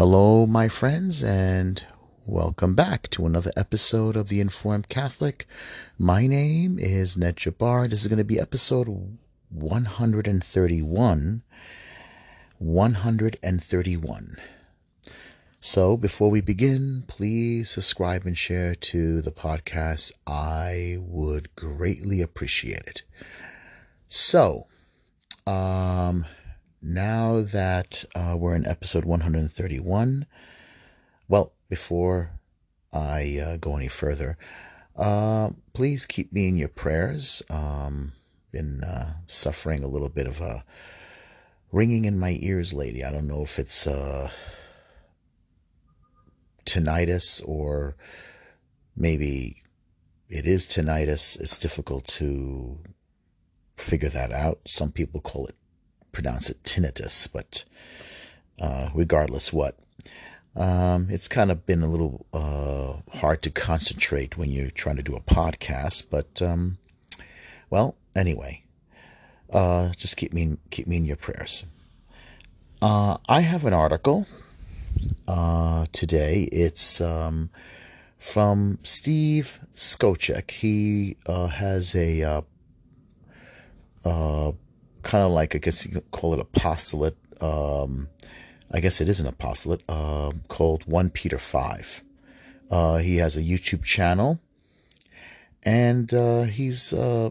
Hello, my friends, and welcome back to another episode of The Informed Catholic. My name is Ned Jabbar. This is going to be episode 131. 131. So, before we begin, please subscribe and share to the podcast. I would greatly appreciate it. So, um, now that uh, we're in episode 131, well, before I uh, go any further, uh, please keep me in your prayers. Um, been uh, suffering a little bit of a ringing in my ears lately. I don't know if it's uh, tinnitus or maybe it is tinnitus. It's difficult to figure that out. Some people call it pronounce it tinnitus, but uh, regardless what. Um, it's kind of been a little uh, hard to concentrate when you're trying to do a podcast, but um, well, anyway, uh, just keep me keep me in your prayers. Uh, I have an article uh, today. It's um, from Steve Skojec. He uh, has a uh, kind of like I guess you could call it apostolate. Um, I guess it is an apostolate uh, called One Peter Five. Uh, he has a YouTube channel, and uh, he's uh,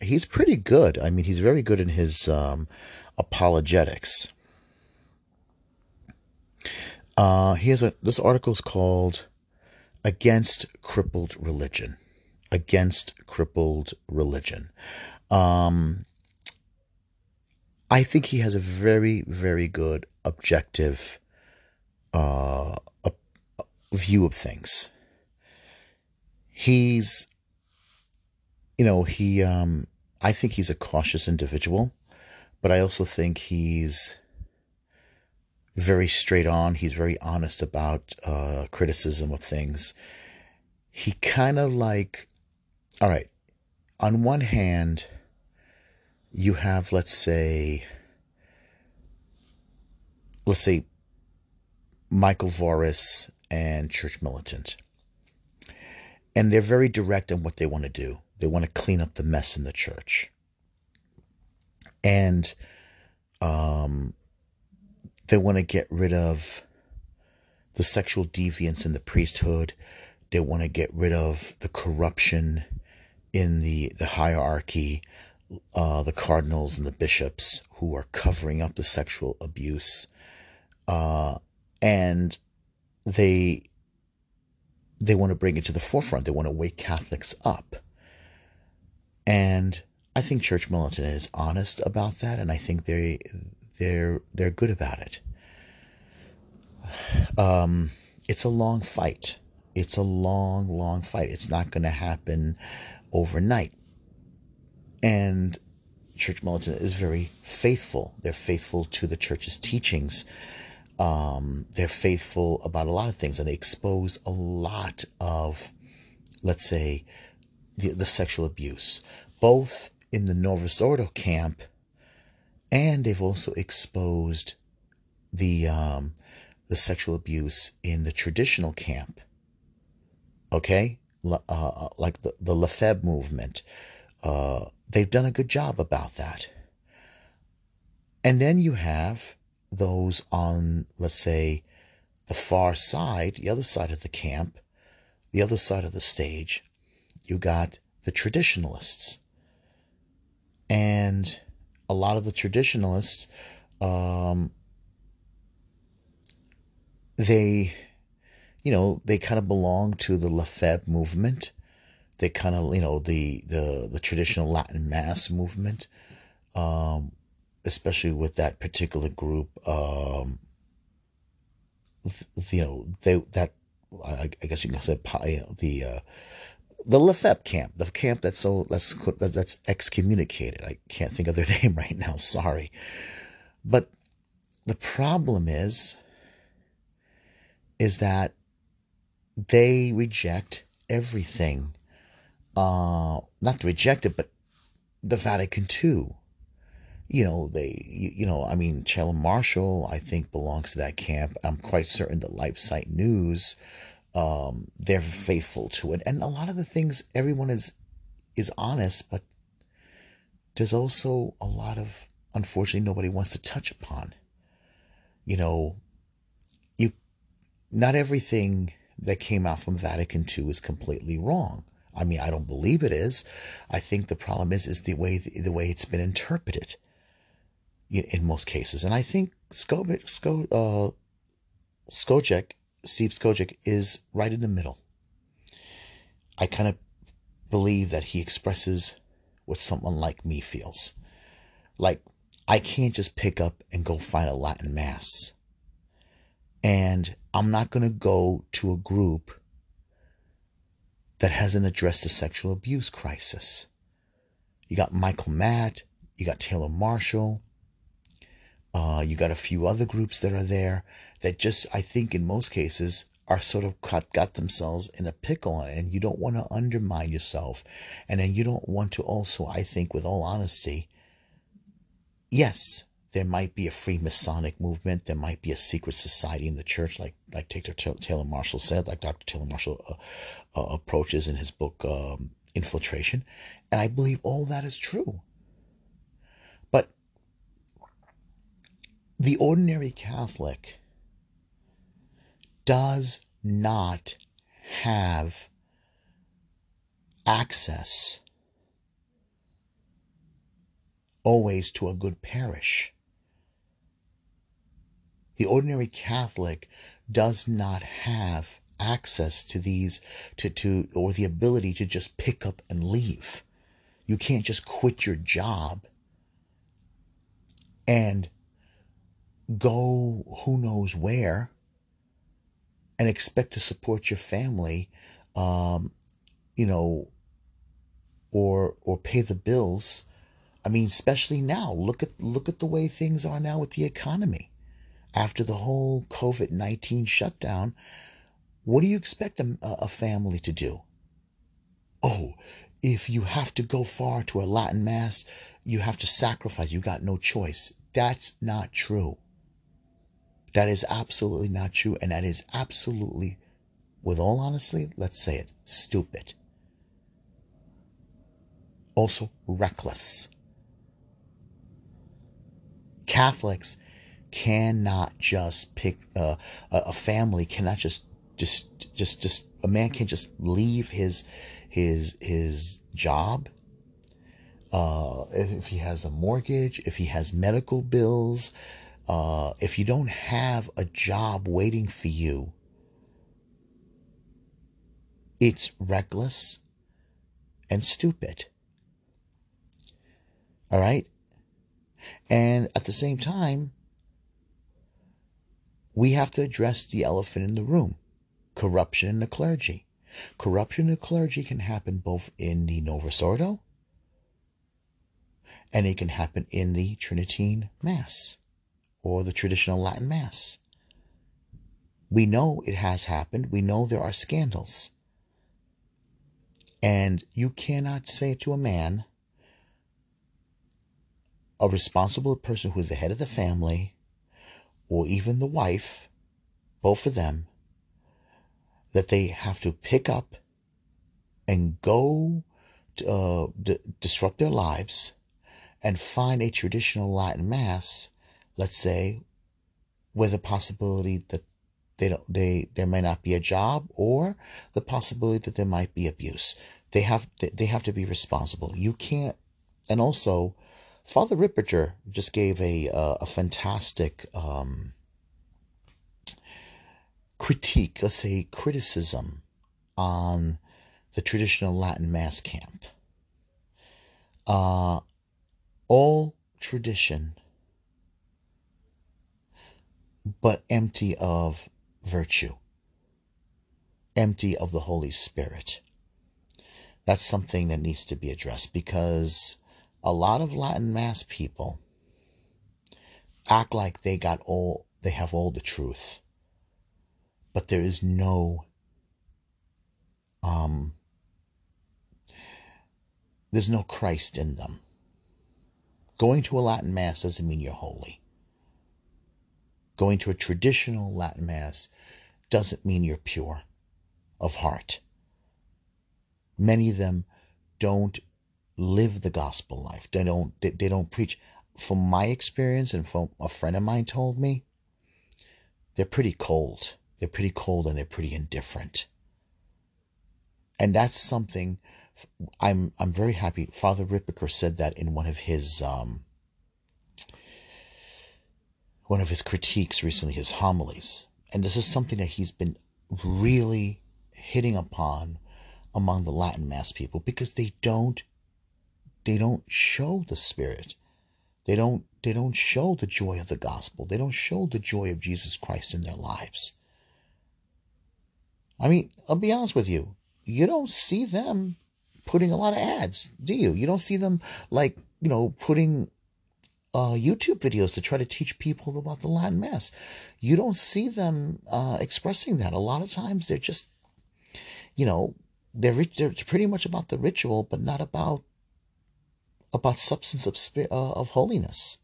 he's pretty good. I mean, he's very good in his um, apologetics. Uh, he has a this article is called "Against Crippled Religion." Against crippled religion. Um, I think he has a very, very good objective uh, a, view of things. He's, you know, he, um, I think he's a cautious individual, but I also think he's very straight on. He's very honest about uh, criticism of things. He kind of like, all right, on one hand, you have, let's say, let's say Michael Voris and Church Militant. And they're very direct on what they want to do. They want to clean up the mess in the church. And um, they want to get rid of the sexual deviance in the priesthood. They want to get rid of the corruption in the, the hierarchy uh, the cardinals and the bishops who are covering up the sexual abuse, uh, and they they want to bring it to the forefront. They want to wake Catholics up, and I think Church Militant is honest about that, and I think they they're they're good about it. Um, it's a long fight. It's a long, long fight. It's not going to happen overnight and Church Militant is very faithful. They're faithful to the church's teachings. Um, they're faithful about a lot of things, and they expose a lot of, let's say, the, the sexual abuse, both in the Novus Ordo camp, and they've also exposed the um, the sexual abuse in the traditional camp. Okay, uh, uh, like the the Lefebvre movement. Uh, they've done a good job about that. And then you have those on, let's say, the far side, the other side of the camp, the other side of the stage, you got the traditionalists. And a lot of the traditionalists, um, they, you know, they kind of belong to the Lefebvre movement they kind of you know the the the traditional Latin Mass movement, um, especially with that particular group. Um, you know they that I, I guess you can say you know, the uh, the Lefebvre camp, the camp that's so that's that's excommunicated. I can't think of their name right now. Sorry, but the problem is is that they reject everything uh, not reject it, but the Vatican II. you know, they, you, you know, I mean, Taylor Marshall, I think, belongs to that camp. I'm quite certain that LifeSite News, um, they're faithful to it. And a lot of the things, everyone is is honest, but there's also a lot of, unfortunately, nobody wants to touch upon. You know, you, not everything that came out from Vatican II is completely wrong. I mean, I don't believe it is. I think the problem is is the way the way it's been interpreted in most cases. And I think Skojec, Sko, uh, Steve Skojec is right in the middle. I kind of believe that he expresses what someone like me feels. Like, I can't just pick up and go find a Latin Mass. And I'm not going to go to a group that hasn't addressed the sexual abuse crisis. You got Michael Matt, you got Taylor Marshall, uh, you got a few other groups that are there that just, I think, in most cases, are sort of got, got themselves in a pickle and you don't want to undermine yourself. And then you don't want to also, I think, with all honesty, yes, there might be a Freemasonic movement. There might be a secret society in the church, like like Dr. Taylor Marshall said, like Dr. Taylor Marshall uh, uh, approaches in his book um, Infiltration, and I believe all that is true. But the ordinary Catholic does not have access always to a good parish. The ordinary Catholic does not have access to these to, to or the ability to just pick up and leave. You can't just quit your job and go who knows where and expect to support your family, um, you know, or or pay the bills. I mean, especially now. Look at look at the way things are now with the economy. After the whole COVID nineteen shutdown, what do you expect a, a family to do? Oh, if you have to go far to a Latin mass, you have to sacrifice. You got no choice. That's not true. That is absolutely not true. And that is absolutely, with all honesty, let's say it, stupid. Also, reckless. Catholics cannot just pick uh, a family cannot just just just just a man can't just leave his his his job uh, if he has a mortgage if he has medical bills uh, if you don't have a job waiting for you, it's reckless and stupid. All right? And at the same time, we have to address the elephant in the room corruption in the clergy. Corruption in the clergy can happen both in the Novus Ordo and it can happen in the Tridentine Mass or the traditional Latin Mass. We know it has happened. We know there are scandals. And you cannot say to a man, a responsible person who is the head of the family, or even the wife, both of them, that they have to pick up and go to, uh, d- disrupt their lives and find a traditional Latin Mass let's say, with a possibility that they don't they there may not be a job or the possibility that there might be abuse. They have they have to be responsible. You can't and also Father Ripperger just gave a uh, a fantastic um, critique, let's say criticism on the traditional Latin Mass camp. Uh, all tradition but empty of virtue, empty of the Holy Spirit. That's something that needs to be addressed because a lot of Latin Mass people act like they got all, they have all the truth, but there is no, um, there's no Christ in them. Going to a Latin Mass doesn't mean you're holy. Going to a traditional Latin Mass doesn't mean you're pure of heart. Many of them don't live the gospel life. They don't they, they don't preach. From my experience and from a friend of mine told me, they're pretty cold. They're pretty cold and they're pretty indifferent. And that's something I'm I'm very happy. Father Ripperger said that in one of his um, one of his critiques recently, his homilies, and this is something that he's been really hitting upon among the Latin Mass people because they don't they don't show the Spirit. They don't they don't show the joy of the gospel. They don't show the joy of Jesus Christ in their lives. I mean, I'll be honest with you. You don't see them putting a lot of ads, do you? You don't see them like, you know, putting uh, YouTube videos to try to teach people about the Latin Mass. You don't see them uh, expressing that. A lot of times they're just, you know, they're, they're pretty much about the ritual, but not about about substance of spirit, uh, of holiness.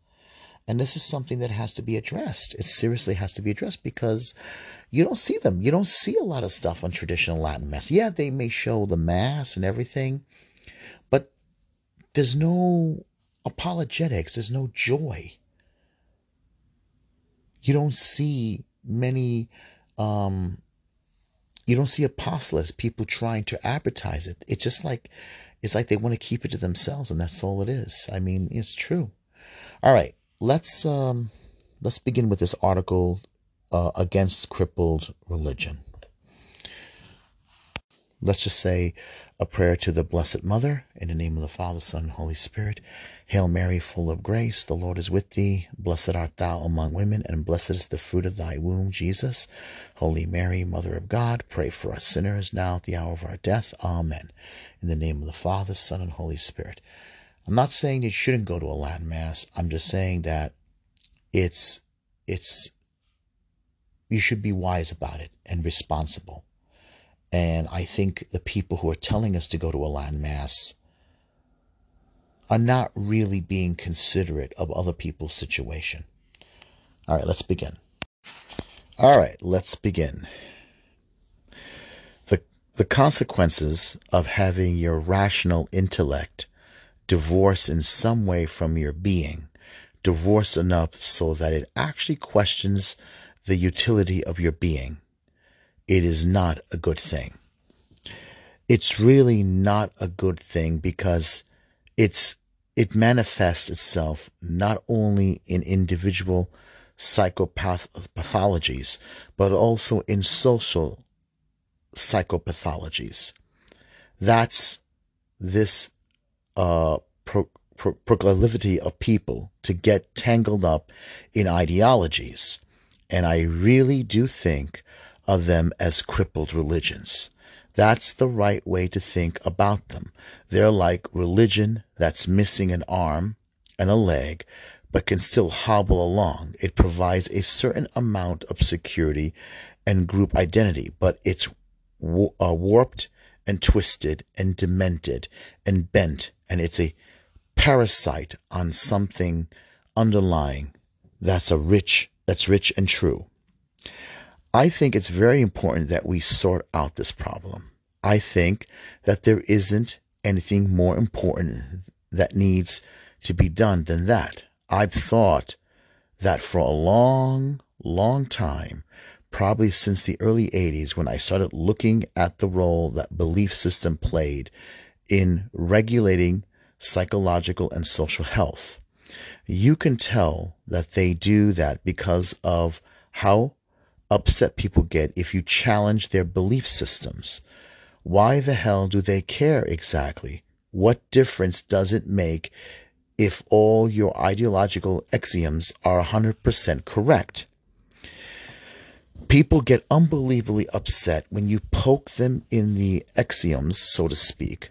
And this is something that has to be addressed. It seriously has to be addressed because you don't see them. You don't see a lot of stuff on traditional Latin Mass. Yeah, they may show the Mass and everything, but there's no apologetics, there's no joy. You don't see many, um, you don't see apostolates, people trying to advertise it. It's just like, it's like they want to keep it to themselves, and that's all it is. I mean, it's true. All right let's um, let's begin with this article uh, against crippled religion. Let's just say a prayer to the Blessed Mother in the name of the Father, Son, and Holy Spirit. Hail Mary, full of grace, the Lord is with thee. Blessed art thou among women, and blessed is the fruit of thy womb, Jesus. Holy Mary, Mother of God, pray for us sinners now at the hour of our death. Amen. In the name of the Father, Son, and Holy Spirit. I'm not saying you shouldn't go to a Latin mass. I'm just saying that it's it's you should be wise about it and responsible. And I think the people who are telling us to go to a Latin mass are not really being considerate of other people's situation. All right, let's begin. All right, let's begin. The the consequences of having your rational intellect divorce in some way from your being, divorce enough so that it actually questions the utility of your being, it is not a good thing. It's really not a good thing because it's it manifests itself not only in individual psychopath pathologies, but also in social psychopathologies. That's this uh, pro- pro- proclivity of people to get tangled up in ideologies. And I really do think of them as crippled religions. That's the right way to think about them. They're like religion that's missing an arm and a leg, but can still hobble along. It provides a certain amount of security and group identity, but it's uh, warped and twisted and demented and bent, and it's a parasite on something underlying that's a rich that's rich and true. I think it's very important that we sort out this problem. I think that there isn't anything more important that needs to be done than that. I've thought that for a long, long time probably since the early 80s when I started looking at the role that belief system played in regulating psychological and social health. You can tell that they do that because of how upset people get if you challenge their belief systems. Why the hell do they care exactly? What difference does it make if all your ideological axioms are 100% correct? people get unbelievably upset when you poke them in the axioms, so to speak,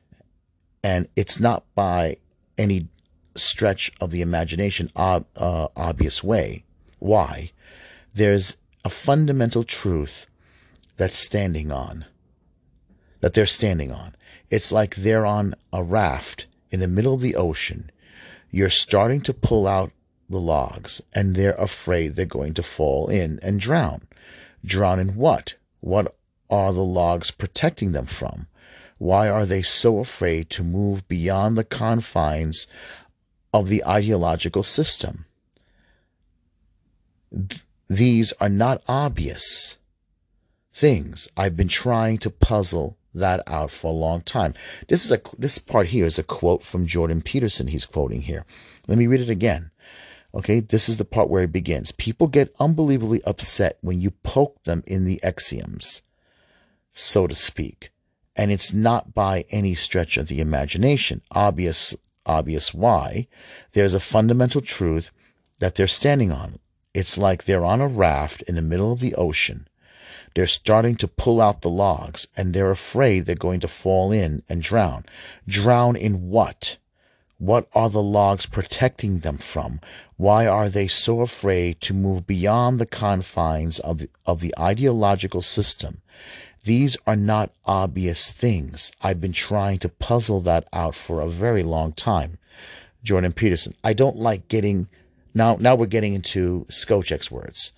and it's not by any stretch of the imagination ob- uh, obvious way. Why? There's a fundamental truth that's standing on, that they're standing on. It's like they're on a raft in the middle of the ocean. You're starting to pull out the logs, and they're afraid they're going to fall in and drown. Drown in what? What are the logs protecting them from? Why are they so afraid to move beyond the confines of the ideological system? These are not obvious things. I've been trying to puzzle that out for a long time. This is a this part here is a quote from Jordan Peterson he's quoting here. Let me read it again. Okay, this is the part where it begins. People get unbelievably upset when you poke them in the axioms, so to speak. And it's not by any stretch of the imagination. Obvious, obvious why. There's a fundamental truth that they're standing on. It's like they're on a raft in the middle of the ocean. They're starting to pull out the logs and they're afraid they're going to fall in and drown. Drown in what? What are the logs protecting them from? Why are they so afraid to move beyond the confines of the, of the ideological system? These are not obvious things. I've been trying to puzzle that out for a very long time. Jordan Peterson. I don't like getting now now we're getting into Skojec's words.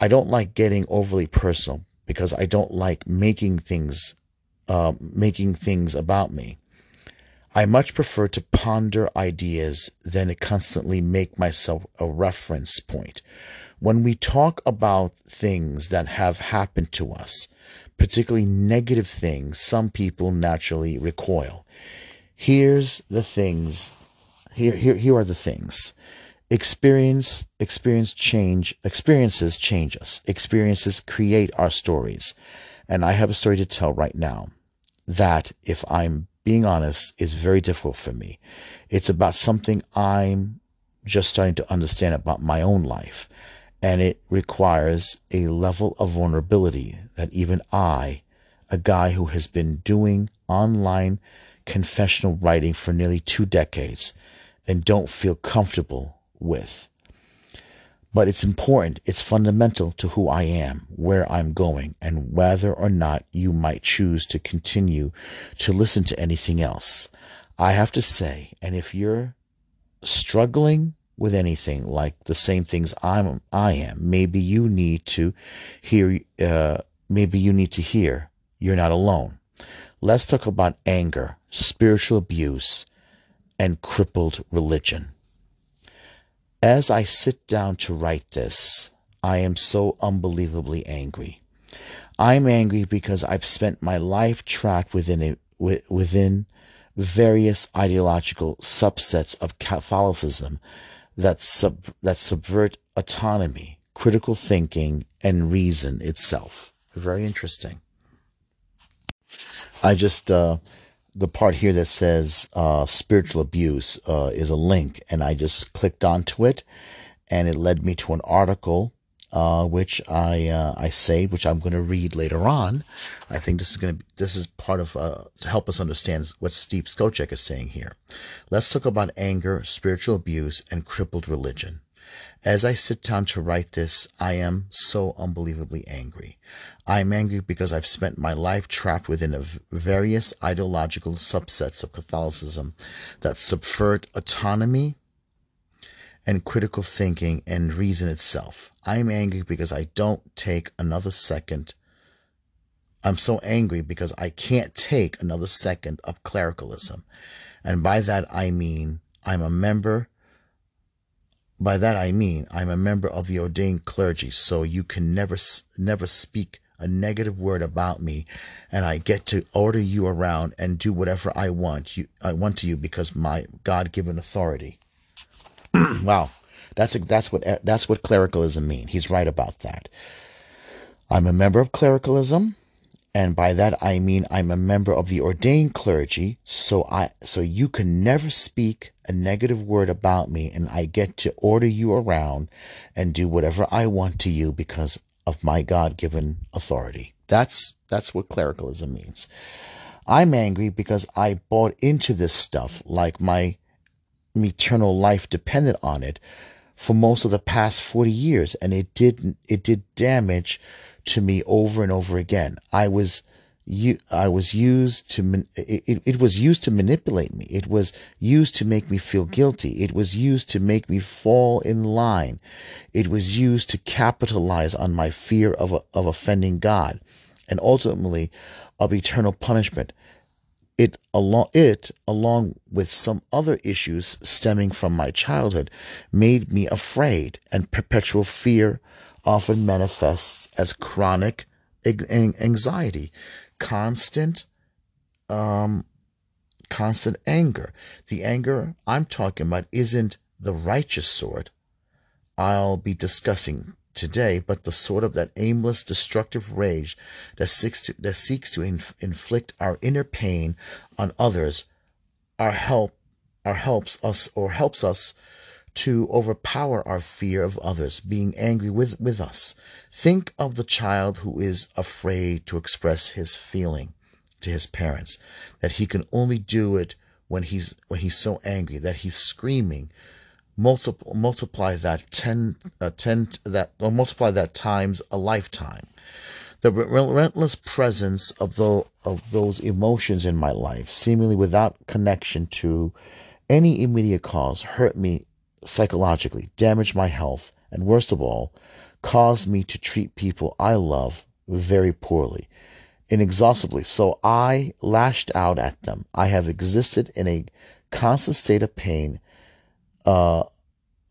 I don't like getting overly personal because I don't like making things uh, making things about me. I much prefer to ponder ideas than to constantly make myself a reference point. When we talk about things that have happened to us, particularly negative things, some people naturally recoil. Here's the things. Here, here, here are the things. Experience, experience change, experiences change us. Experiences create our stories. And I have a story to tell right now that if I'm being honest, is very difficult for me. It's about something I'm just starting to understand about my own life. And it requires a level of vulnerability that even I, a guy who has been doing online confessional writing for nearly two decades and don't feel comfortable with. But it's important, it's fundamental to who I am, where I'm going, and whether or not you might choose to continue to listen to anything else. I have to say, and if you're struggling with anything like the same things I'm I am, maybe you need to hear uh, maybe you need to hear you're not alone. Let's talk about anger, spiritual abuse, and crippled religion. As I sit down to write this, I am so unbelievably angry. I'm angry because I've spent my life trapped within within various ideological subsets of Catholicism that sub, that subvert autonomy, critical thinking, and reason itself. Very interesting. I just uh, the part here that says uh, spiritual abuse uh, is a link, and I just clicked onto it, and it led me to an article uh, which I uh, I saved, which I'm going to read later on. I think this is going to be this is part of uh, to help us understand what Steve Skojec is saying here. Let's talk about anger, spiritual abuse, and crippled religion. As I sit down to write this, I am so unbelievably angry. I am angry because I've spent my life trapped within a various ideological subsets of Catholicism that subvert autonomy and critical thinking and reason itself. I am angry because I don't take another second. I'm so angry because I can't take another second of clericalism. And by that I mean I'm a member by that I mean I'm a member of the ordained clergy, so you can never never speak a negative word about me, and I get to order you around and do whatever I want you I want to you because my God-given authority. wow, that's that's what that's what clericalism mean. He's right about that. I'm a member of clericalism and by that I mean I'm a member of the ordained clergy, so I so you can never speak a negative word about me and I get to order you around and do whatever I want to you because of my God-given authority. That's that's what clericalism means. I'm angry because I bought into this stuff like my eternal life depended on it for most of the past 40 years and it did it did damage to me over and over again. I was you, I was used to, it, it was used to manipulate me. It was used to make me feel mm-hmm. guilty. It was used to make me fall in line. It was used to capitalize on my fear of, of offending God and ultimately of eternal punishment. It along, it, along with some other issues stemming from my childhood, made me afraid and perpetual fear often manifests as chronic anxiety constant um constant anger. The anger I'm talking about isn't the righteous sort I'll be discussing today, but the sort of that aimless, destructive rage that seeks to, that seeks to inf- inflict our inner pain on others, our help, our helps us or helps us to overpower our fear of others being angry with, with us. Think of the child who is afraid to express his feeling to his parents, that he can only do it when he's when he's so angry that he's screaming. Multiply multiply that ten, uh, ten that or multiply that times a lifetime. The relentless presence of the, of those emotions in my life, seemingly without connection to any immediate cause, hurt me psychologically, damaged my health, and worst of all, caused me to treat people I love very poorly inexhaustibly. So I lashed out at them. I have existed in a constant state of pain, uh,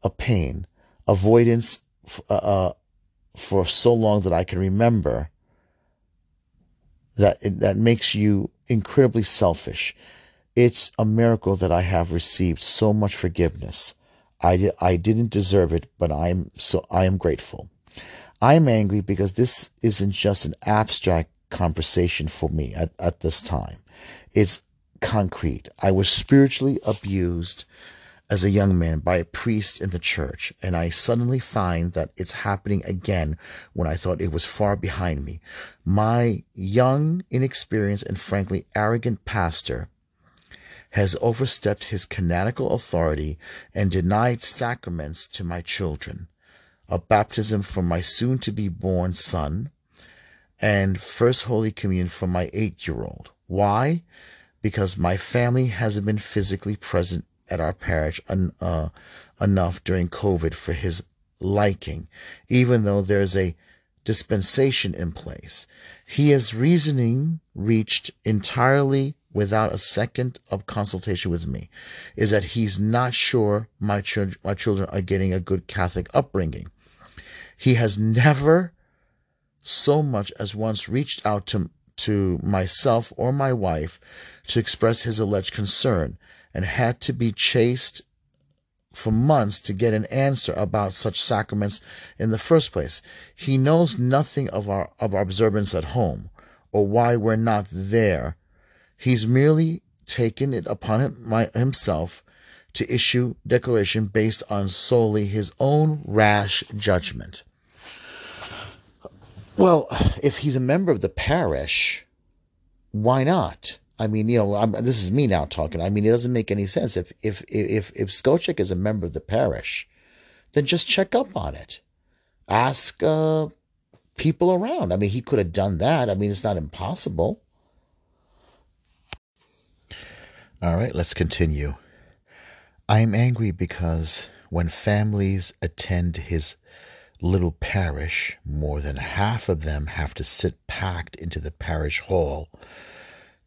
a pain, avoidance, uh, uh, for so long that I can remember. That that makes you incredibly selfish. It's a miracle that I have received so much forgiveness. I, I didn't deserve it, but I am so I am grateful. I am angry because this isn't just an abstract conversation for me at, at this time. It's concrete. I was spiritually abused as a young man by a priest in the church, and I suddenly find that it's happening again when I thought it was far behind me. My young, inexperienced, and frankly arrogant pastor has overstepped his canonical authority and denied sacraments to my children, a baptism for my soon to be born son, and First Holy Communion for my eight year old. Why? Because my family hasn't been physically present at our parish un, uh, enough during COVID for his liking, even though there's a dispensation in place. He has reasoning reached entirely without a second of consultation with me is that he's not sure my, ch- my children are getting a good Catholic upbringing. He has never so much as once reached out to, to myself or my wife to express his alleged concern and had to be chased for months to get an answer about such sacraments in the first place. He knows nothing of our, of our observance at home or why we're not there. He's merely taken it upon him, my, himself to issue declaration based on solely his own rash judgment. Well, if he's a member of the parish, why not? I mean, you know, I'm, this is me now talking. I mean, it doesn't make any sense. If if if if Skojec is a member of the parish, then just check up on it. Ask uh, people around. I mean, he could have done that. I mean, it's not impossible. All right, let's continue. I am angry because when families attend his little parish, more than half of them have to sit packed into the parish hall,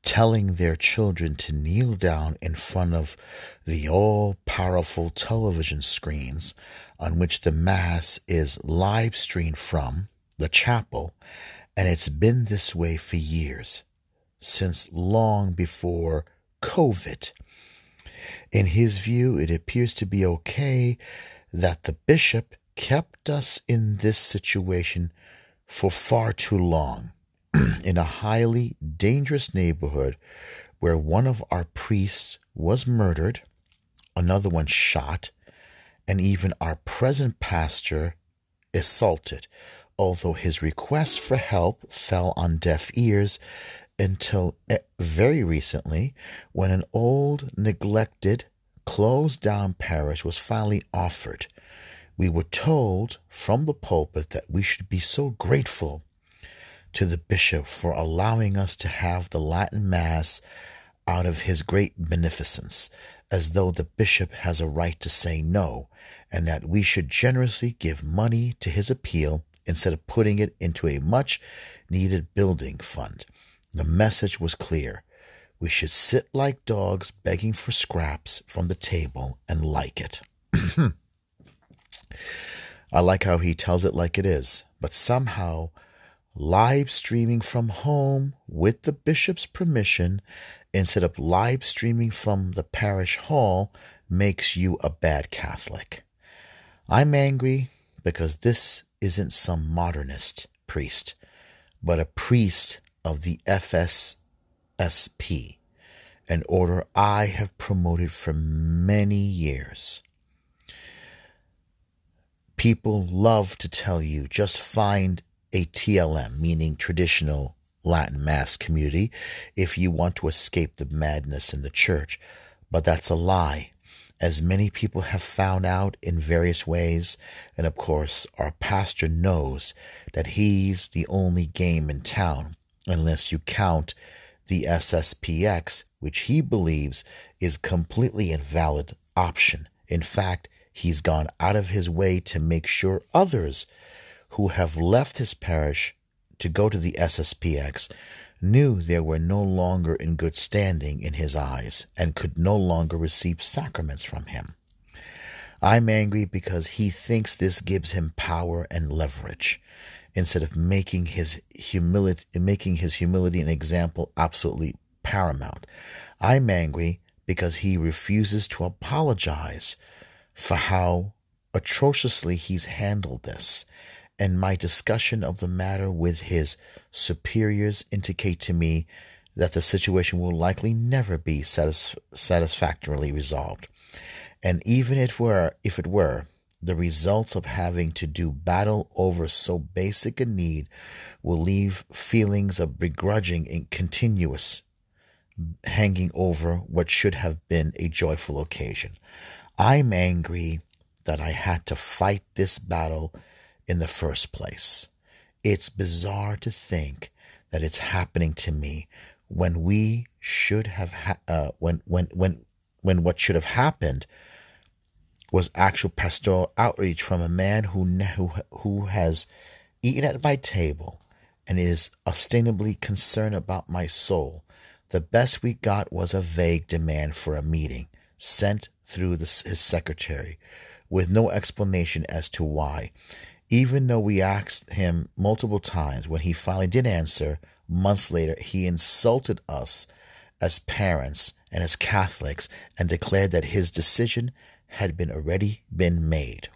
telling their children to kneel down in front of the all powerful television screens on which the Mass is live streamed from the chapel, and it's been this way for years, since long before COVID. In his view, it appears to be okay that the bishop kept us in this situation for far too long in a highly dangerous neighborhood where one of our priests was murdered, another one shot, and even our present pastor assaulted, although his request for help fell on deaf ears until eh, very recently when an old, neglected, closed down parish was finally offered. We were told from the pulpit that we should be so grateful to the bishop for allowing us to have the Latin Mass out of his great beneficence, as though the bishop has a right to say no, and that we should generously give money to his appeal instead of putting it into a much needed building fund. The message was clear. We should sit like dogs begging for scraps from the table and like it. I like how he tells it like it is, but somehow live streaming from home with the bishop's permission instead of live streaming from the parish hall makes you a bad Catholic. I'm angry because this isn't some modernist priest, but a priest of the FSSP, an order I have promoted for many years. People love to tell you just find a TLM, meaning traditional Latin Mass community, if you want to escape the madness in the church. But that's a lie, as many people have found out in various ways. And of course, our pastor knows that he's the only game in town, unless you count the SSPX, which he believes is completely invalid option. In fact, he's gone out of his way to make sure others who have left his parish to go to the SSPX knew they were no longer in good standing in his eyes and could no longer receive sacraments from him. I'm angry because he thinks this gives him power and leverage instead of making his humility making his humility an example absolutely paramount. I'm angry because he refuses to apologize for how atrociously he's handled this and my discussion of the matter with his superiors indicate to me that the situation will likely never be satis- satisfactorily resolved. And even if were, if it were, the results of having to do battle over so basic a need will leave feelings of begrudging and continuous hanging over what should have been a joyful occasion. I'm angry that I had to fight this battle in the first place. It's bizarre to think that it's happening to me when we should have ha- uh, when when when when what should have happened was actual pastoral outreach from a man who who who has eaten at my table and is ostensibly concerned about my soul. The best we got was a vague demand for a meeting sent through the, his secretary with no explanation as to why. Even though we asked him multiple times, when he finally did answer, months later, he insulted us as parents and as Catholics and declared that his decision had been already been made.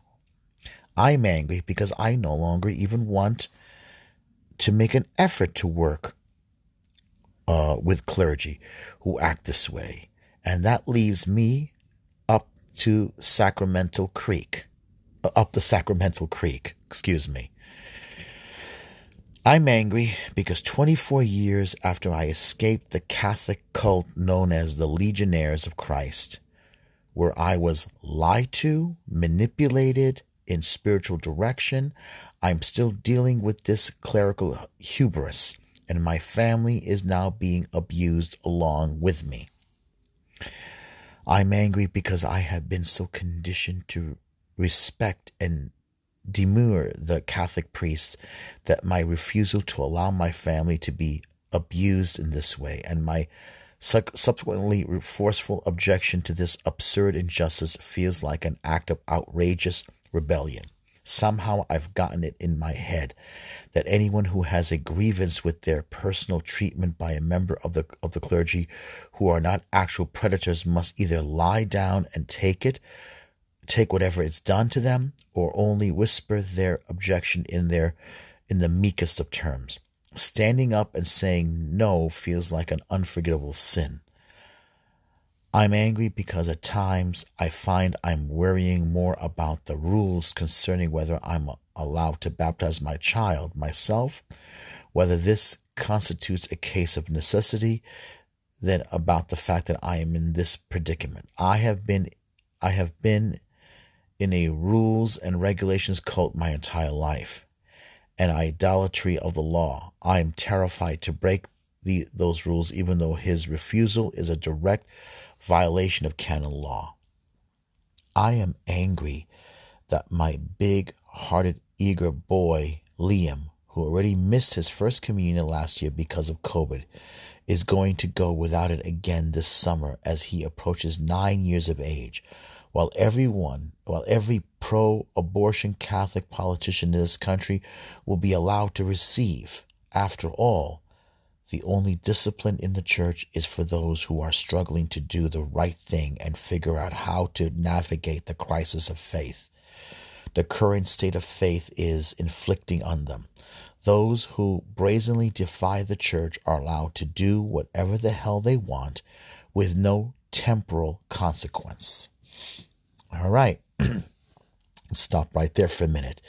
I'm angry because I no longer even want to make an effort to work uh, with clergy who act this way. And that leaves me up to Sacramental Creek up the Sacramental Creek, excuse me. I'm angry because 24 years after I escaped the Catholic cult known as the Legionnaires of Christ, where I was lied to, manipulated in spiritual direction, I'm still dealing with this clerical hubris, and my family is now being abused along with me. I'm angry because I have been so conditioned to respect and demur the Catholic priests that my refusal to allow my family to be abused in this way and my subsequently forceful objection to this absurd injustice feels like an act of outrageous rebellion. Somehow I've gotten it in my head that anyone who has a grievance with their personal treatment by a member of the of the clergy who are not actual predators must either lie down and take it take whatever is done to them or only whisper their objection in their in the meekest of terms. Standing up and saying no feels like an unforgivable sin. I'm angry because at times I find I'm worrying more about the rules concerning whether I'm allowed to baptize my child myself, whether this constitutes a case of necessity, than about the fact that I am in this predicament. I have been I have been in a rules and regulations cult my entire life. and idolatry of the law. I am terrified to break the, those rules, even though his refusal is a direct violation of canon law. I am angry that my big hearted, eager boy, Liam, who already missed his first communion last year because of COVID, is going to go without it again this summer as he approaches nine years of age. While everyone, while every pro abortion Catholic politician in this country will be allowed to receive, after all, the only discipline in the church is for those who are struggling to do the right thing and figure out how to navigate the crisis of faith. The current state of faith is inflicting on them. Those who brazenly defy the church are allowed to do whatever the hell they want with no temporal consequence. All right. Stop right there for a minute.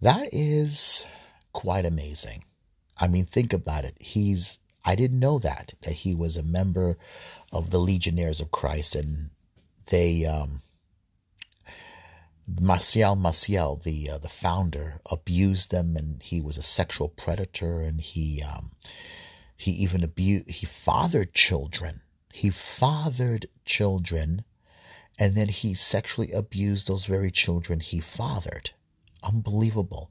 That is quite amazing. I mean, think about it. He's, I didn't know that, that he was a member of the Legionnaires of Christ and they, um, Marcial Maciel, the uh, the founder, abused them, and he was a sexual predator, and he um, he even abused he fathered children. He fathered children, and then he sexually abused those very children he fathered. Unbelievable.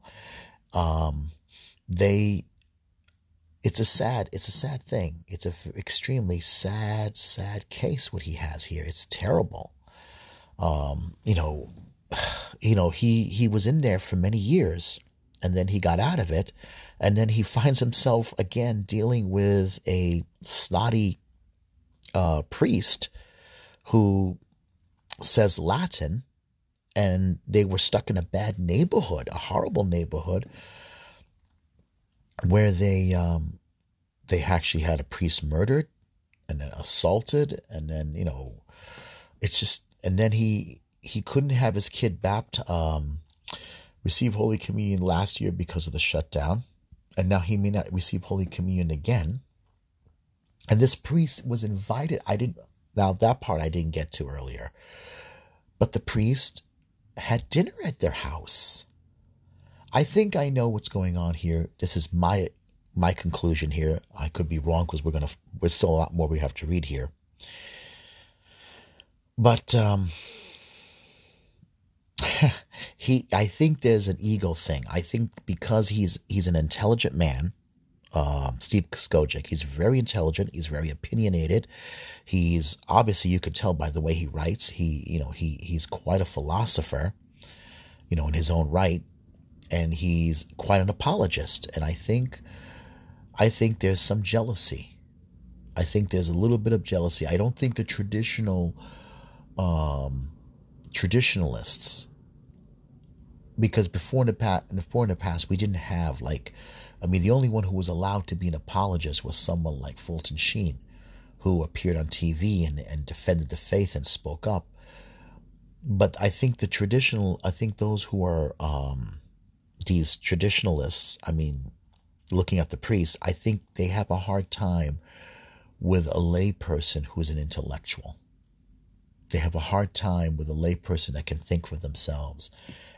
Um, they. It's a sad. It's a sad thing. It's a extremely sad, sad case. What he has here. It's terrible. Um, you know, you know, he, he was in there for many years and then he got out of it. And then he finds himself again dealing with a snotty uh, priest who says Latin and they were stuck in a bad neighborhood, a horrible neighborhood where they um, they actually had a priest murdered and then assaulted and then you know it's just and then he he couldn't have his kid baptized, um, receive Holy Communion last year because of the shutdown, and now he may not receive Holy Communion again. And this priest was invited. I didn't. Now that part I didn't get to earlier, but the priest had dinner at their house. I think I know what's going on here. This is my my conclusion here. I could be wrong because we're gonna. There's still a lot more we have to read here. But um, he I think there's an ego thing. I think because he's he's an intelligent man, uh, Steve Skojec, he's very intelligent. He's very opinionated. He's obviously you could tell by the way he writes. He you know he he's quite a philosopher, you know, in his own right, and he's quite an apologist. And I think I think there's some jealousy. I think there's a little bit of jealousy. I don't think the traditional um, traditionalists because before in the past, before in the past, we didn't have like, I mean, the only one who was allowed to be an apologist was someone like Fulton Sheen, who appeared on TV and, and defended the faith and spoke up. But I think the traditional, I think those who are um, these traditionalists, I mean, looking at the priests, I think they have a hard time with a layperson who's an intellectual. They have a hard time with a layperson that can think for themselves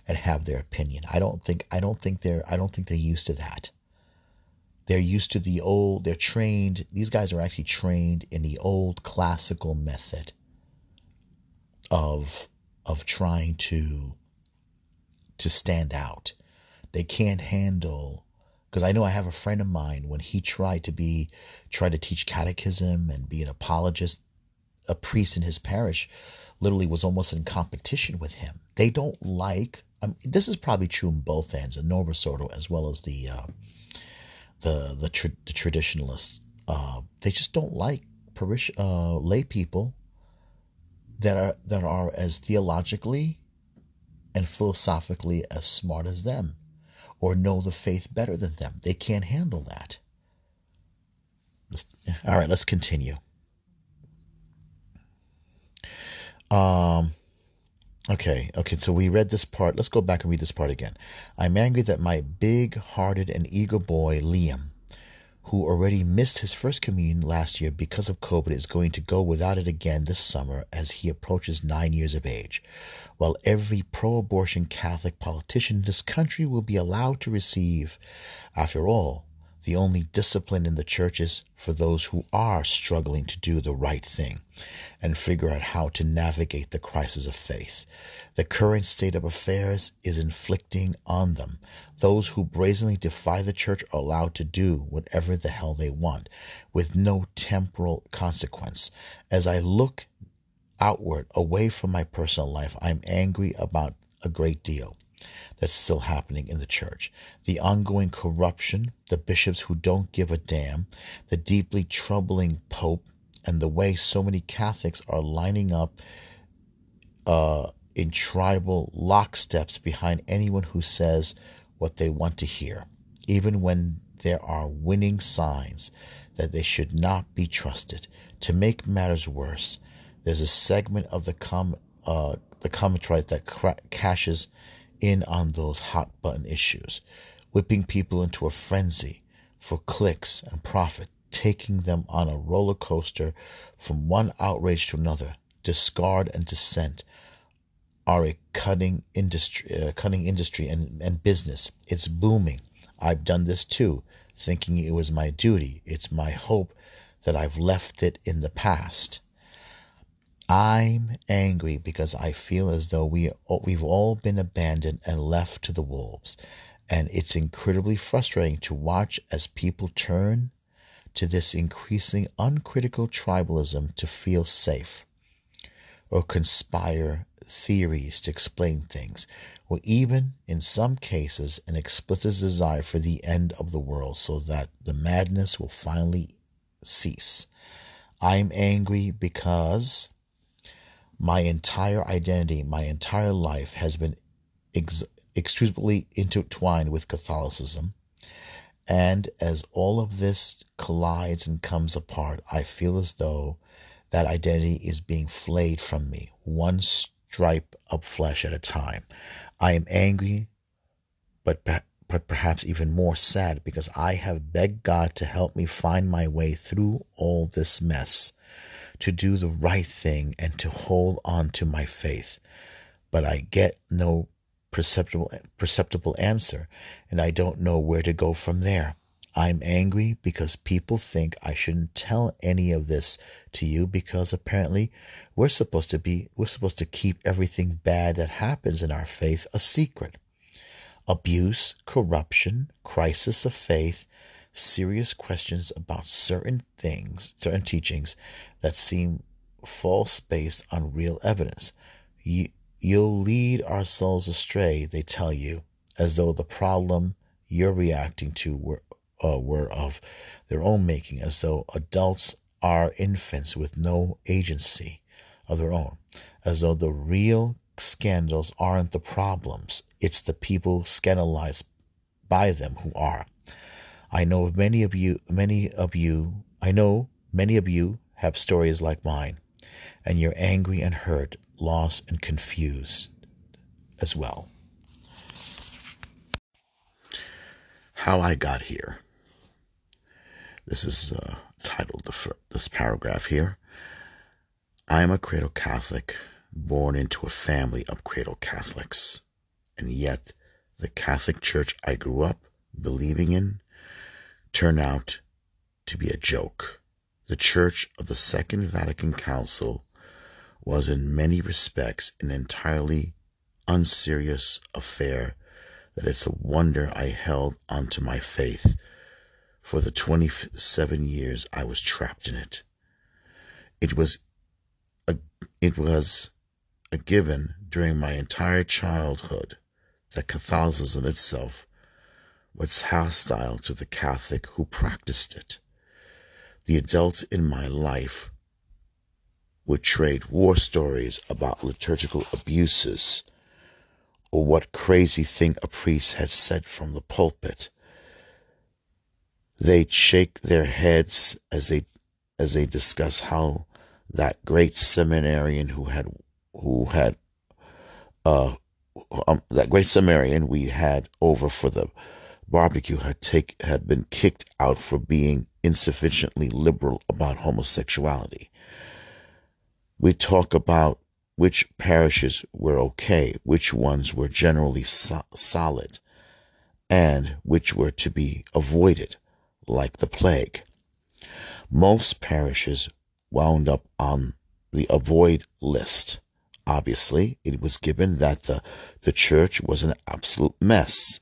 and have their opinion. I don't think I don't think they're I don't think they're used to that. They're used to the old, they're trained, these guys are actually trained in the old classical method of of trying to to stand out. They can't handle because I know I have a friend of mine when he tried to be tried to teach catechism and be an apologist, a priest in his parish literally was almost in competition with him. They don't like um, this is probably true in both ends, in Novus Ordo as well as the uh, the the, tra- the traditionalists. Uh, they just don't like parish uh, lay people that are that are as theologically and philosophically as smart as them, or know the faith better than them. They can't handle that. All right, let's continue. Um. Okay, okay, so we read this part. Let's go back and read this part again. I'm angry that my big hearted and eager boy, Liam, who already missed his first communion last year because of COVID is going to go without it again this summer as he approaches nine years of age. While every pro abortion Catholic politician in this country will be allowed to receive, after all, the only discipline in the church is for those who are struggling to do the right thing and figure out how to navigate the crisis of faith. The current state of affairs is inflicting on them. Those who brazenly defy the church are allowed to do whatever the hell they want with no temporal consequence. As I look outward, away from my personal life, I'm angry about a great deal that's still happening in the church. The ongoing corruption, the bishops who don't give a damn, the deeply troubling Pope, and the way so many Catholics are lining up uh, in tribal locksteps behind anyone who says what they want to hear, even when there are winning signs that they should not be trusted. To make matters worse, there's a segment of the com uh, the commentary that cra- cashes in on those hot button issues, whipping people into a frenzy for clicks and profit, taking them on a roller coaster from one outrage to another. Discard and dissent are a cutting industry, uh, cutting industry and, and business. It's booming. I've done this too, thinking it was my duty. It's my hope that I've left it in the past. I'm angry because I feel as though we we've all been abandoned and left to the wolves, and it's incredibly frustrating to watch as people turn to this increasing uncritical tribalism to feel safe, or conspire theories to explain things, or even in some cases an explicit desire for the end of the world, so that the madness will finally cease. I'm angry because my entire identity, my entire life has been ex- extremely intertwined with Catholicism. And as all of this collides and comes apart, I feel as though that identity is being flayed from me, one stripe of flesh at a time. I am angry, but, but perhaps even more sad because I have begged God to help me find my way through all this mess to do the right thing and to hold on to my faith. But I get no perceptible perceptible answer and I don't know where to go from there. I'm angry because people think I shouldn't tell any of this to you because apparently we're supposed to be we're supposed to keep everything bad that happens in our faith a secret. Abuse, corruption, crisis of faith, serious questions about certain things, certain teachings that seem false based on real evidence. You, you'll lead our souls astray, they tell you, as though the problem you're reacting to were, uh, were of their own making, as though adults are infants with no agency of their own, as though the real scandals aren't the problems, it's the people scandalized by them who are. I know of many of you, many of you, I know many of you have stories like mine, and you're angry and hurt, lost and confused as well. How I Got Here. This is uh, titled the, this paragraph here. I am a cradle Catholic, born into a family of cradle Catholics, and yet the Catholic Church I grew up believing in turn out to be a joke. The Church of the Second Vatican Council was in many respects an entirely unserious affair that it's a wonder I held onto my faith for the 27 years I was trapped in it. It was a, it was a given during my entire childhood that Catholicism itself was hostile to the Catholic who practiced it. The adults in my life would trade war stories about liturgical abuses or what crazy thing a priest had said from the pulpit. They'd shake their heads as they as they discuss how that great seminarian who had who had uh um, that great seminarian we had over for the barbecue had take had been kicked out for being insufficiently liberal about homosexuality. We talk about which parishes were okay, which ones were generally so- solid, and which were to be avoided, like the plague. Most parishes wound up on the avoid list. Obviously, it was given that the, the church was an absolute mess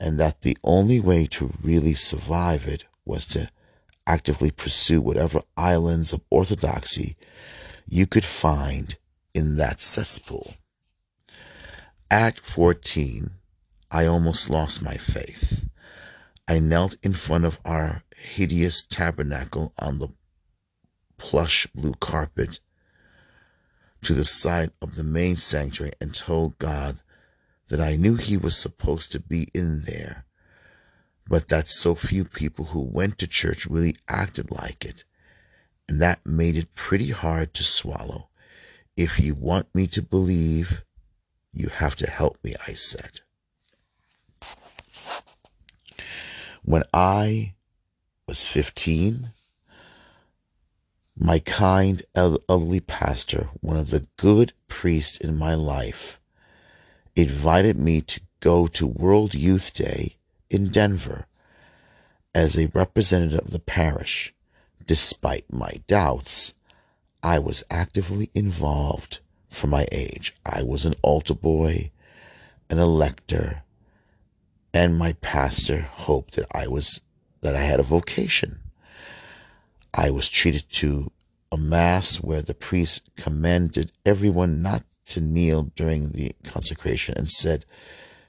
and that the only way to really survive it was to actively pursue whatever islands of orthodoxy you could find in that cesspool. At 14, I almost lost my faith. I knelt in front of our hideous tabernacle on the plush blue carpet to the side of the main sanctuary and told God that I knew He was supposed to be in there, but that so few people who went to church really acted like it. And that made it pretty hard to swallow. If you want me to believe, you have to help me, I said. When I was 15, my kind elderly pastor, one of the good priests in my life, invited me to go to World Youth Day in Denver as a representative of the parish. Despite my doubts, I was actively involved for my age. I was an altar boy, an elector, and my pastor hoped that I was that I had a vocation. I was treated to a mass where the priest commanded everyone not to kneel during the consecration and said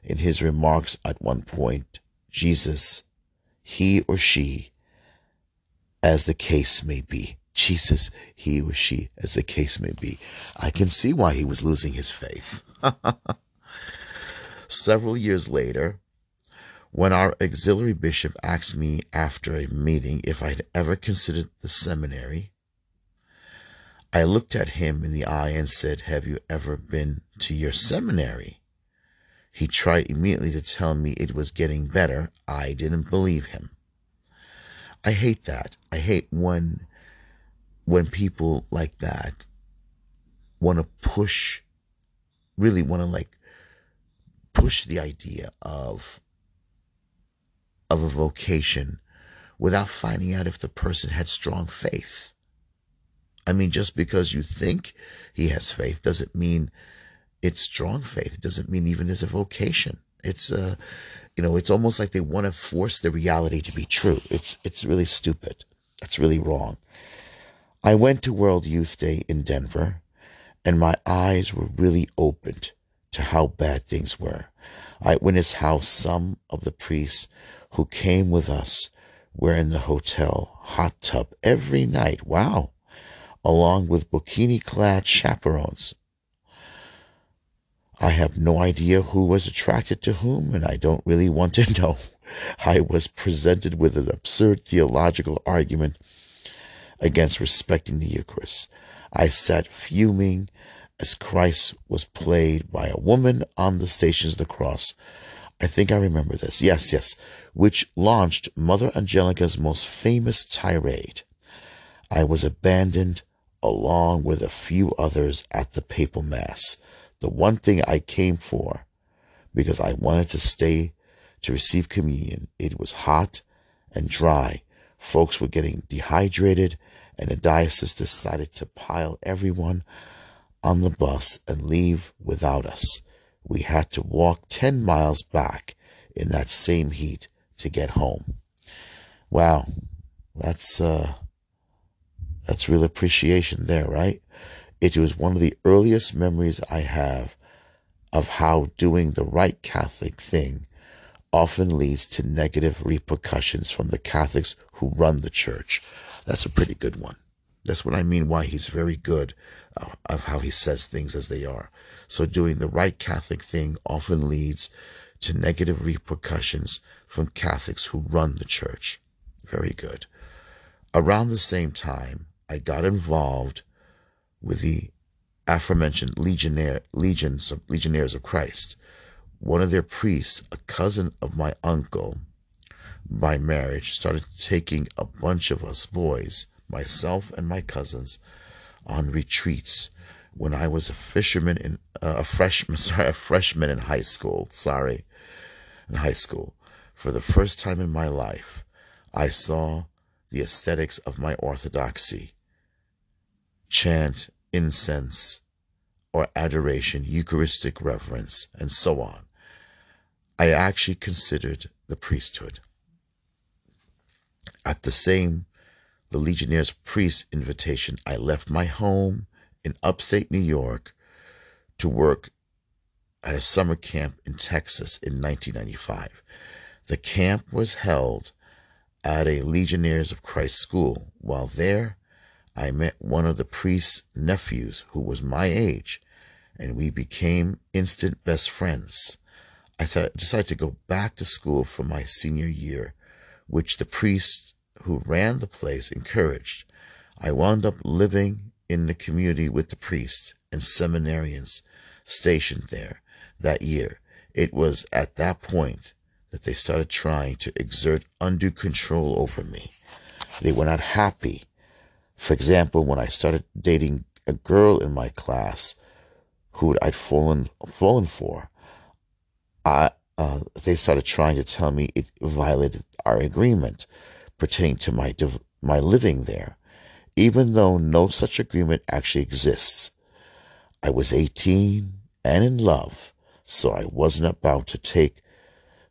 in his remarks at one point, Jesus, he or she, as the case may be. Jesus, he or she, as the case may be. I can see why he was losing his faith. Several years later, when our auxiliary bishop asked me after a meeting if I'd ever considered the seminary, I looked at him in the eye and said, Have you ever been to your seminary? He tried immediately to tell me it was getting better. I didn't believe him. I hate that. I hate when when people like that want to push really want to like push the idea of of a vocation without finding out if the person had strong faith. I mean, just because you think he has faith doesn't mean it's strong faith. It doesn't mean even as a vocation. It's uh, you know, it's almost like they want to force the reality to be true. It's it's really stupid. That's really wrong. I went to World Youth Day in Denver, and my eyes were really opened to how bad things were. I witnessed how some of the priests who came with us were in the hotel hot tub every night. Wow along with bikini clad chaperones. I have no idea who was attracted to whom, and I don't really want to know. I was presented with an absurd theological argument against respecting the Eucharist. I sat fuming as Christ was played by a woman on the Stations of the Cross. I think I remember this. Yes, yes. Which launched Mother Angelica's most famous tirade. I was abandoned along with a few others at the papal mass. The one thing I came for, because I wanted to stay to receive communion. It was hot and dry. Folks were getting dehydrated, and the diocese decided to pile everyone on the bus and leave without us. We had to walk 10 miles back in that same heat to get home. Wow, that's uh, that's real appreciation there, right? It was one of the earliest memories I have of how doing the right Catholic thing often leads to negative repercussions from the Catholics who run the church. That's a pretty good one. That's what I mean why he's very good uh, of how he says things as they are. So doing the right Catholic thing often leads to negative repercussions from Catholics who run the church. Very good. Around the same time, I got involved with the aforementioned legionnaire, legions of legionnaires of Christ, one of their priests, a cousin of my uncle by marriage, started taking a bunch of us boys, myself and my cousins, on retreats when I was a fisherman in uh, a freshman, sorry, a freshman in high school. Sorry, in high school. For the first time in my life, I saw the aesthetics of my orthodoxy. Chant, incense, or adoration, Eucharistic reverence, and so on. I actually considered the priesthood. At the same the Legionnaires priest invitation, I left my home in upstate New York to work at a summer camp in Texas in 1995. The camp was held at a Legionnaires of Christ school. While there, I met one of the priest's nephews who was my age, and we became instant best friends. I decided to go back to school for my senior year, which the priest who ran the place encouraged. I wound up living in the community with the priests and seminarians stationed there that year. It was at that point that they started trying to exert undue control over me. They were not happy. For example, when I started dating a girl in my class who I'd fallen fallen for, I uh, they started trying to tell me it violated our agreement pertaining to my div- my living there, even though no such agreement actually exists. I was 18 and in love, so I wasn't about to take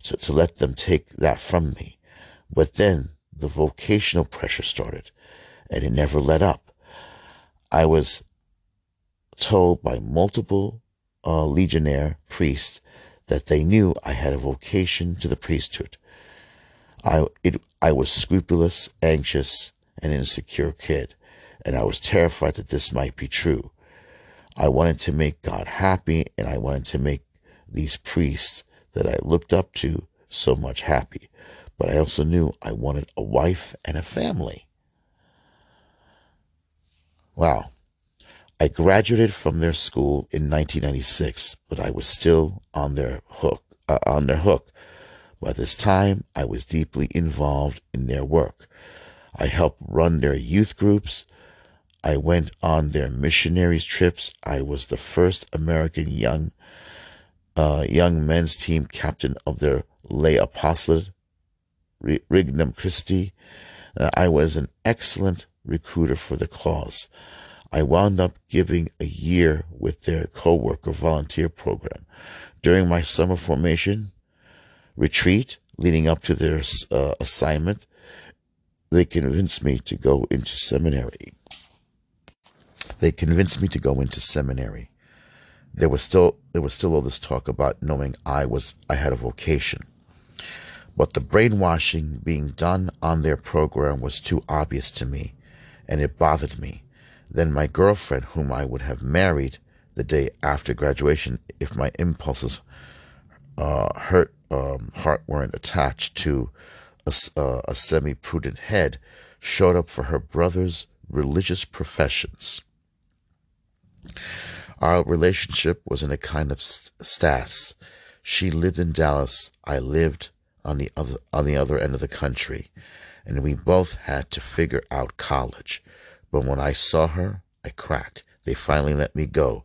to, to let them take that from me. But then the vocational pressure started, and it never let up. I was told by multiple uh, legionnaire priests that they knew I had a vocation to the priesthood. I, it, I was scrupulous, anxious, and insecure kid, and I was terrified that this might be true. I wanted to make God happy, and I wanted to make these priests that I looked up to so much happy. But I also knew I wanted a wife and a family. Wow. I graduated from their school in 1996, but I was still on their hook. Uh, on their hook. By this time, I was deeply involved in their work. I helped run their youth groups. I went on their missionaries trips. I was the first American young uh, young men's team captain of their lay apostolate, Regnum Christi. Uh, I was an excellent recruiter for the cause. I wound up giving a year with their co-worker volunteer program. During my summer formation retreat leading up to their uh, assignment, they convinced me to go into seminary. They convinced me to go into seminary. There was still there was still all this talk about knowing I was I had a vocation. But the brainwashing being done on their program was too obvious to me, and it bothered me. Then my girlfriend, whom I would have married the day after graduation if my impulses uh, hurt um, heart weren't attached to a, uh, a semi prudent head, showed up for her brother's religious professions. Our relationship was in a kind of stas. She lived in Dallas. I lived on the other on the other end of the country, and we both had to figure out college. But when I saw her, I cracked. They finally let me go,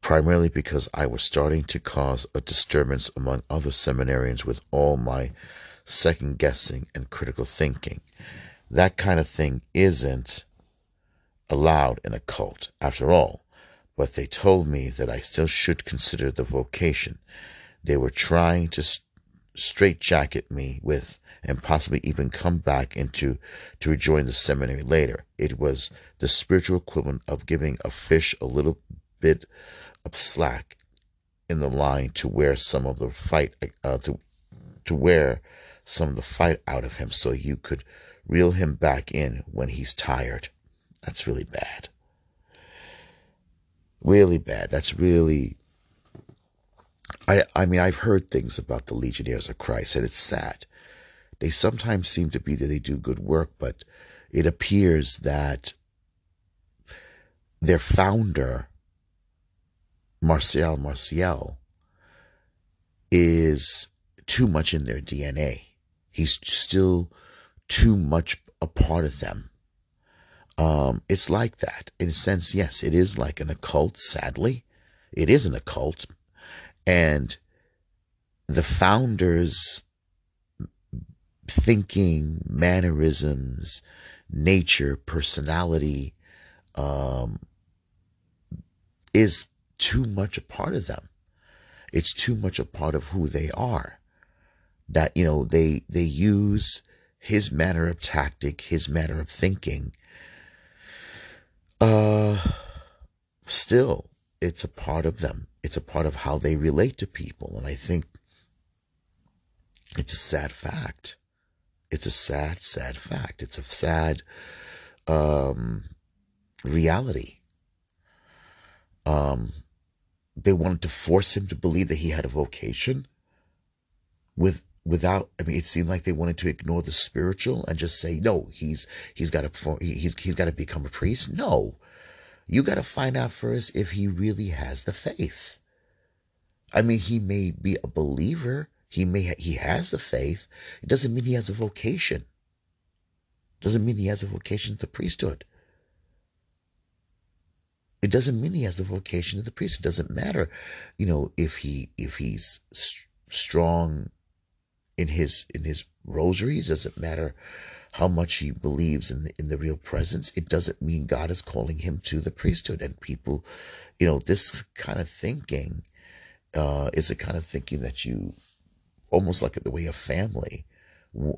primarily because I was starting to cause a disturbance among other seminarians with all my second guessing and critical thinking. That kind of thing isn't allowed in a cult, after all. But they told me that I still should consider the vocation. They were trying to straitjacket me with and possibly even come back into to rejoin the seminary later. It was the spiritual equivalent of giving a fish a little bit of slack in the line to wear some of the fight uh, to to wear some of the fight out of him so you could reel him back in when he's tired. That's really bad. Really bad. That's really I I mean I've heard things about the Legionnaires of Christ and it's sad. They sometimes seem to be that they do good work, but it appears that their founder, Marcial Maciel, is too much in their DNA. He's still too much a part of them. Um, it's like that. In a sense, yes, it is like an occult, sadly. It is an occult. And the founders' thinking, mannerisms, nature, personality, um, is too much a part of them. It's too much a part of who they are. That, you know, they, they use his manner of tactic, his manner of thinking. Uh, still, it's a part of them. It's a part of how they relate to people. And I think it's a sad fact. It's a sad, sad fact. It's a sad, um, reality. Um, they wanted to force him to believe that he had a vocation with without i mean it seemed like they wanted to ignore the spiritual and just say no he's he's got to he's he's got to become a priest no you got to find out first if he really has the faith. I mean he may be a believer. He may he has the faith. It doesn't mean he has a vocation. Doesn't mean he has a vocation to the priesthood. It doesn't mean he has the vocation to the priesthood. It doesn't matter, you know, if he if he's st- strong in his in his rosaries. Doesn't matter how much he believes in the in the real presence. It doesn't mean God is calling him to the priesthood. And people, you know, this kind of thinking uh, is the kind of thinking that you almost like the way of family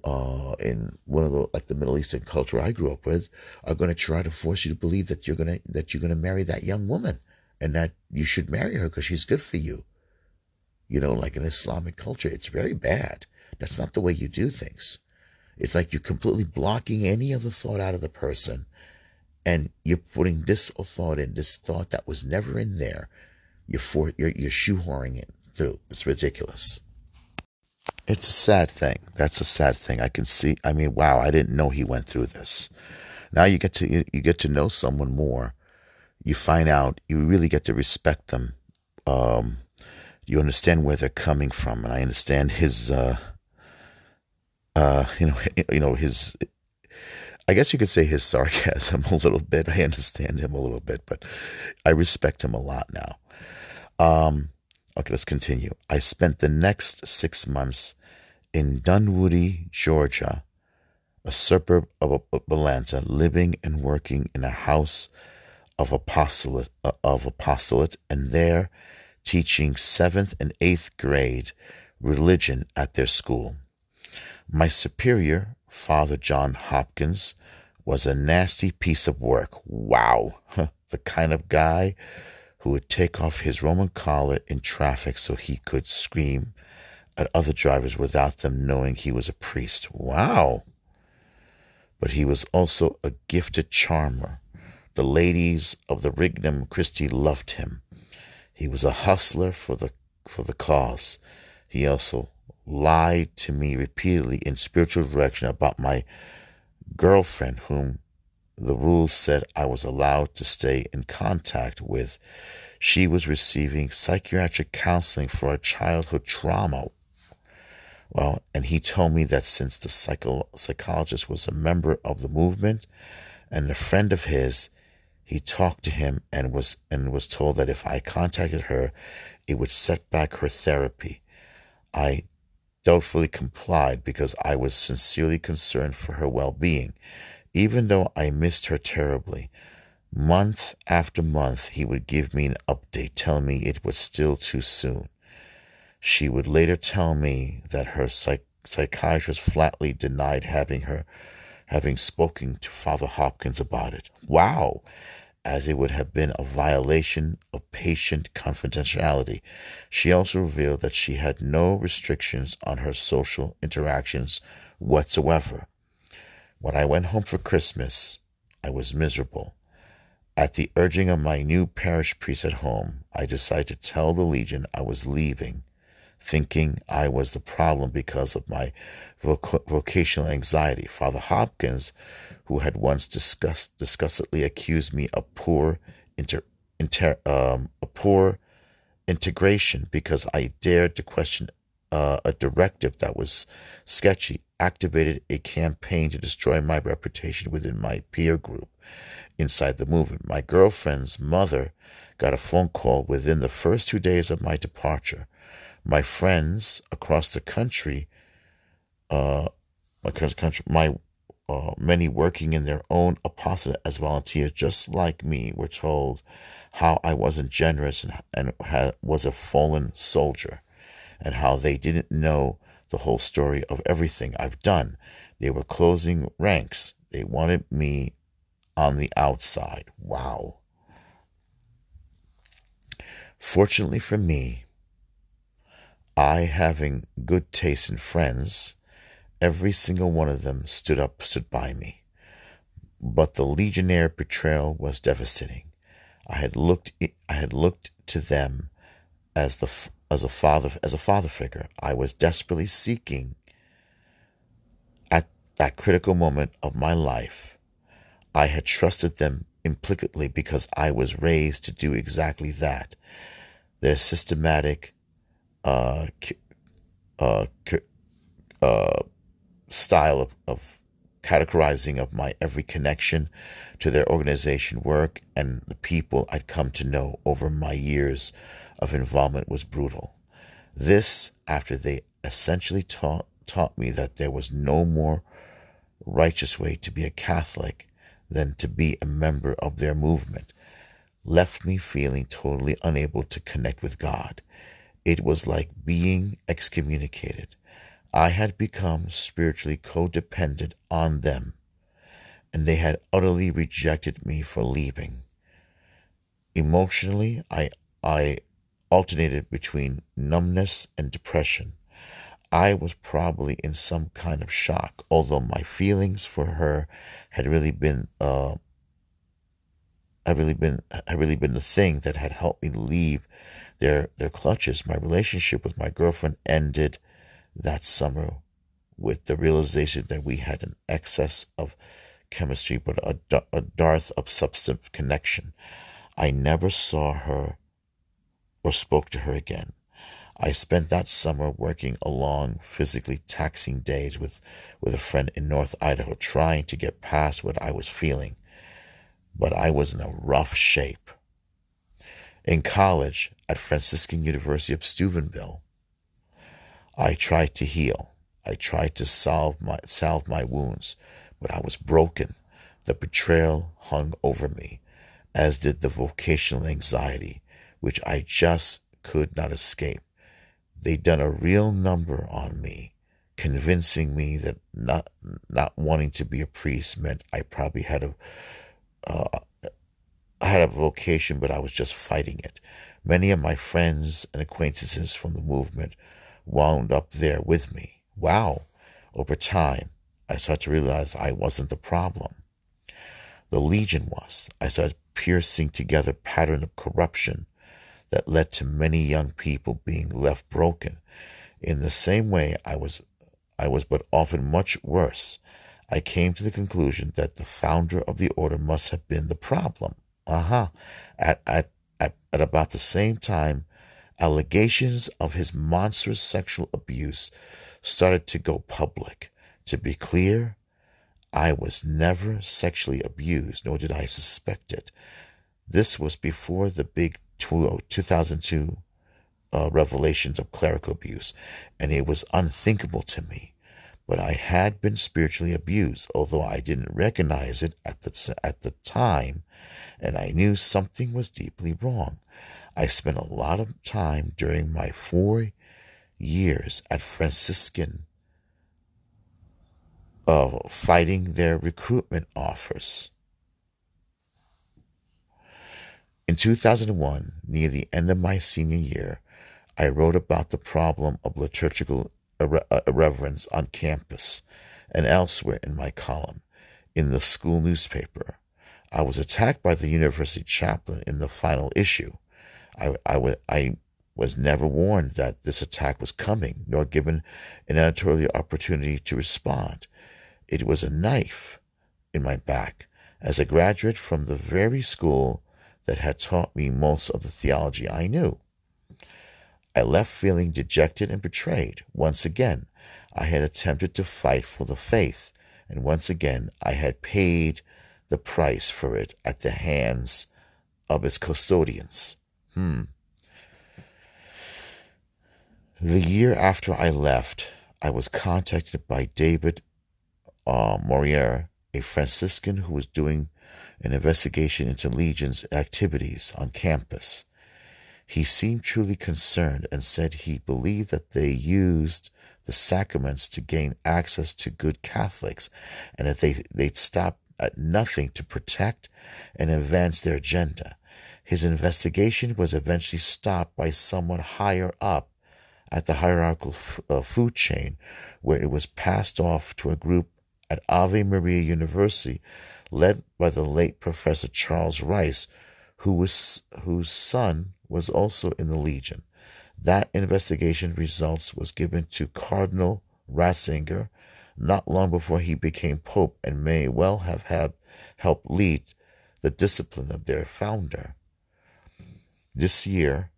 uh, in one of the like the Middle Eastern culture I grew up with are going to try to force you to believe that you're gonna that you're gonna marry that young woman and that you should marry her because she's good for you. You know, like in Islamic culture, it's very bad. That's not the way you do things. It's like you're completely blocking any other thought out of the person, and you're putting this thought in, this thought that was never in there. You're for you're, you're shoehorning it through. It's ridiculous. It's a sad thing. That's a sad thing. I can see. I mean, wow! I didn't know he went through this. Now you get to you, you get to know someone more. You find out. You really get to respect them. Um, you understand where they're coming from, and I understand his. Uh, uh, you know, you know his. I guess you could say his sarcasm a little bit. I understand him a little bit, but I respect him a lot now. Um, Okay, let's continue. I spent the next six months in Dunwoody, Georgia, a suburb of Atlanta, living and working in a house of apostolate, of apostolate and there teaching seventh and eighth grade religion at their school. My superior, Father John Hopkins, was a nasty piece of work. Wow, the kind of guy who would take off his Roman collar in traffic so he could scream at other drivers without them knowing he was a priest. Wow! But he was also a gifted charmer. The ladies of the Regnum Christi loved him. He was a hustler for the for the cause. He also lied to me repeatedly in spiritual direction about my girlfriend, whom the rules said I was allowed to stay in contact with. She was receiving psychiatric counseling for a childhood trauma. Well, and he told me that since the psycho- psychologist was a member of the movement and a friend of his, he talked to him and was and was told that if I contacted her, it would set back her therapy. I doubtfully complied because I was sincerely concerned for her well-being even though I missed her terribly. Month after month, he would give me an update telling me it was still too soon. She would later tell me that her psych- psychiatrist flatly denied having her having spoken to Father Hopkins about it. Wow! As it would have been a violation of patient confidentiality. She also revealed that she had no restrictions on her social interactions whatsoever. When I went home for Christmas, I was miserable. At the urging of my new parish priest at home, I decided to tell the Legion I was leaving, thinking I was the problem because of my voc- vocational anxiety. Father Hopkins, who had once discussed, disgustedly accused me of poor inter, inter um, a poor integration because I dared to question uh, a directive that was sketchy activated a campaign to destroy my reputation within my peer group inside the movement. My girlfriend's mother got a phone call within the first two days of my departure. My friends across the country, uh, the country, my uh, many working in their own apostolate as volunteers, just like me, were told how I wasn't generous and, and was a fallen soldier, and how they didn't know the whole story of everything I've done. They were closing ranks. They wanted me on the outside. Wow. Fortunately for me, I having good taste in friends, every single one of them stood up, stood by me. But the legionnaire betrayal was devastating. I had looked, I had looked to them as the as a father as a father figure. I was desperately seeking at that critical moment of my life. I had trusted them implicitly because I was raised to do exactly that. Their systematic uh, uh, uh, style of, of categorizing of my every connection to their organization work and the people I'd come to know over my years of involvement was brutal. This after they essentially taught taught me that there was no more righteous way to be a Catholic than to be a member of their movement, left me feeling totally unable to connect with God. It was like being excommunicated. I had become spiritually codependent on them, and they had utterly rejected me for leaving. Emotionally, I, I alternated between numbness and depression. I was probably in some kind of shock, although my feelings for her had really been uh, had really been had really been the thing that had helped me leave their their clutches. My relationship with my girlfriend ended that summer with the realization that we had an excess of chemistry, but a, a dearth of substantive connection. I never saw her or spoke to her again. I spent that summer working a long, physically taxing days with, with a friend in North Idaho, trying to get past what I was feeling. But I was in a rough shape. In college at Franciscan University of Steubenville, I tried to heal. I tried to solve my, salve my wounds, but I was broken. The betrayal hung over me, as did the vocational anxiety, which I just could not escape. They'd done a real number on me, convincing me that not not wanting to be a priest meant I probably had a uh, had a vocation, but I was just fighting it. Many of my friends and acquaintances from the movement wound up there with me. Wow! Over time, I started to realize I wasn't the problem. The Legion was. I started piercing together pattern of corruption that led to many young people being left broken. In the same way, I was, I was but often much worse. I came to the conclusion that the founder of the order must have been the problem. Uh-huh. At, at, at, at about the same time, allegations of his monstrous sexual abuse started to go public. To be clear, I was never sexually abused, nor did I suspect it. This was before the big 2002 uh, revelations of clerical abuse, and it was unthinkable to me. But I had been spiritually abused, although I didn't recognize it at the, at the time, and I knew something was deeply wrong. I spent a lot of time during my four years at Franciscan uh, fighting their recruitment offers. In 2001, near the end of my senior year, I wrote about the problem of liturgical irre- uh, irreverence on campus and elsewhere in my column in the school newspaper. I was attacked by the university chaplain in the final issue. I, I, I was never warned that this attack was coming, nor given an editorial opportunity to respond. It was a knife in my back as a graduate from the very school that had taught me most of the theology I knew. I left feeling dejected and betrayed. Once again, I had attempted to fight for the faith, and once again, I had paid the price for it at the hands of its custodians. Hmm. The year after I left, I was contacted by David uh, Morier, a Franciscan who was doing an investigation into Legion's activities on campus. He seemed truly concerned and said he believed that they used the sacraments to gain access to good Catholics and that they, they'd stop at nothing to protect and advance their agenda. His investigation was eventually stopped by someone higher up at the hierarchical f- uh, food chain, where it was passed off to a group at Ave Maria University led by the late Professor Charles Rice, who was, whose son was also in the Legion. That investigation results was given to Cardinal Ratzinger not long before he became Pope and may well have had helped lead the discipline of their founder. This year,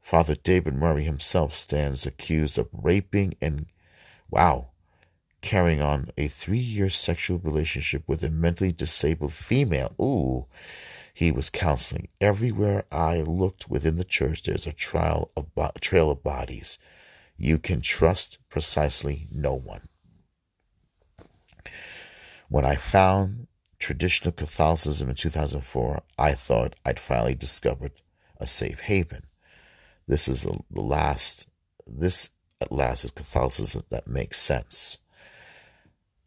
Father David Murray himself stands accused of raping and, wow, carrying on a three year sexual relationship with a mentally disabled female. Ooh, he was counseling. Everywhere I looked within the church, there's a trail of, bo- trail of bodies. You can trust precisely no one. When I found traditional Catholicism in 2004, I thought I'd finally discovered a safe haven. This is the, last, this at last is Catholicism that makes sense.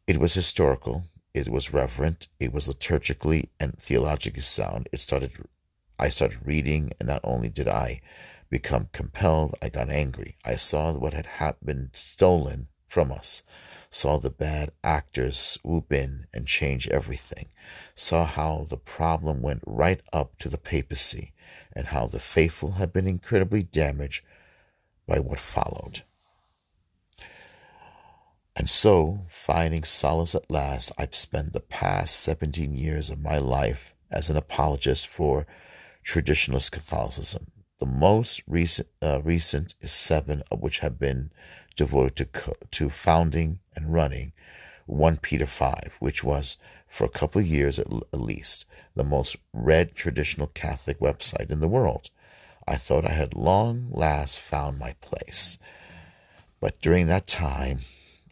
It was historical, it was reverent, it was liturgically and theologically sound. It started I started reading, and not only did I become compelled, I got angry. I saw what had been stolen from us, saw the bad actors swoop in and change everything, saw how the problem went right up to the papacy, and how the faithful had been incredibly damaged by what followed. And so, finding solace at last, I've spent the past 17 years of my life as an apologist for traditionalist Catholicism. The most recent, uh, recent is seven of which have been devoted to, to founding and running 1 Peter 5, which was, for a couple of years at, at least, the most read traditional Catholic website in the world. I thought I had long last found my place. But during that time,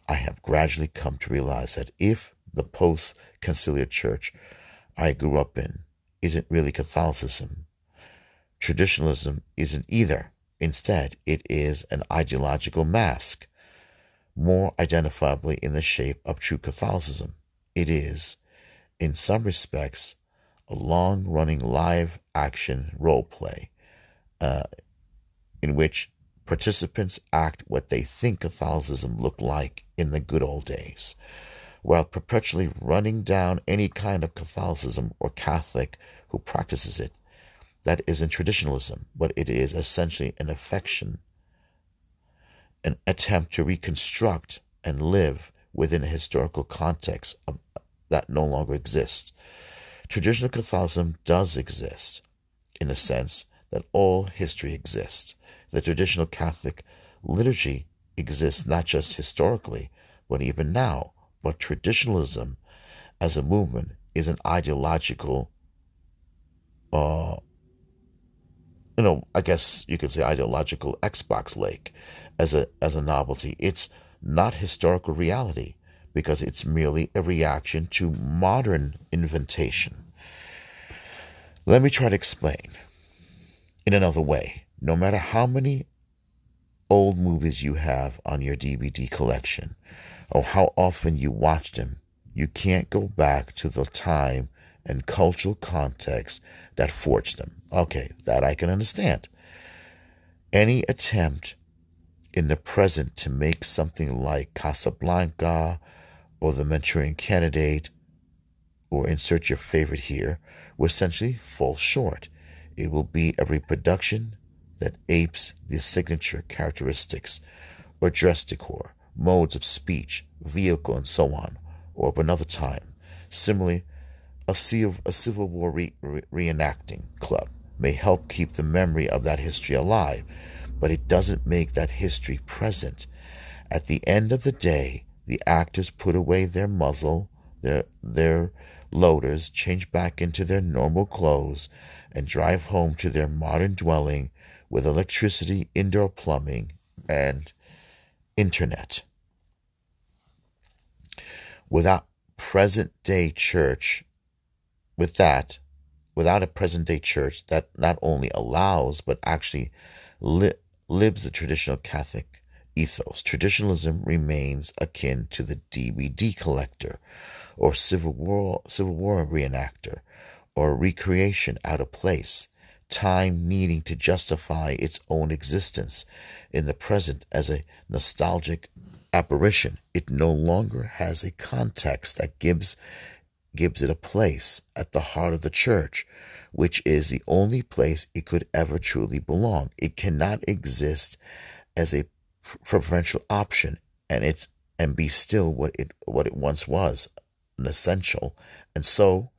I have gradually come to realize that if the post conciliar church I grew up in isn't really Catholicism, traditionalism isn't either. Instead, it is an ideological mask, more identifiably in the shape of true Catholicism. It is, in some respects, a long running live action role play uh, in which participants act what they think Catholicism looked like in the good old days, while perpetually running down any kind of Catholicism or Catholic who practices it. That isn't traditionalism, but it is essentially an affection, an attempt to reconstruct and live within a historical context of, that no longer exists. Traditional Catholicism does exist, in the sense that all history exists the traditional Catholic liturgy exists not just historically, but even now. But traditionalism as a movement is an ideological, uh, you know, I guess you could say ideological Xbox lake as a as a novelty. It's not historical reality because it's merely a reaction to modern inventation. Let me try to explain in another way no matter how many old movies you have on your DVD collection or how often you watch them, you can't go back to the time and cultural context that forged them. Okay, that I can understand. Any attempt in the present to make something like Casablanca or The Manchurian Candidate or insert your favorite here will essentially fall short. It will be a reproduction that apes the signature characteristics or dress decor, modes of speech, vehicle, and so on, or of another time. Similarly, a, a Civil War re- re- reenacting club may help keep the memory of that history alive, but it doesn't make that history present. At the end of the day, the actors put away their muzzle, their their loaders, change back into their normal clothes, and drive home to their modern dwelling with electricity, indoor plumbing, and internet. Without present day church, with that, without a present day church that not only allows but actually li- lives the traditional Catholic ethos, traditionalism remains akin to the DVD collector or Civil War, Civil War reenactor or recreation out of place, time needing to justify its own existence in the present as a nostalgic apparition. It no longer has a context that gives gives it a place at the heart of the church, which is the only place it could ever truly belong. It cannot exist as a preferential option and it's and be still what it what it once was, an essential. And so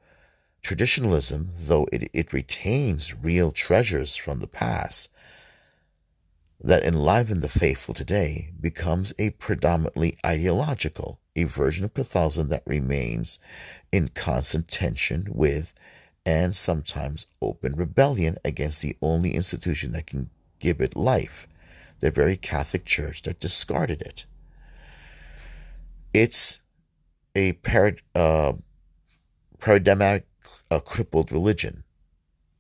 traditionalism, though it, it retains real treasures from the past, that enliven the faithful today becomes a predominantly ideological, a version of Catholicism that remains in constant tension with and sometimes open rebellion against the only institution that can give it life, the very Catholic Church that discarded it. It's a parad- uh, paradigmatic uh, crippled religion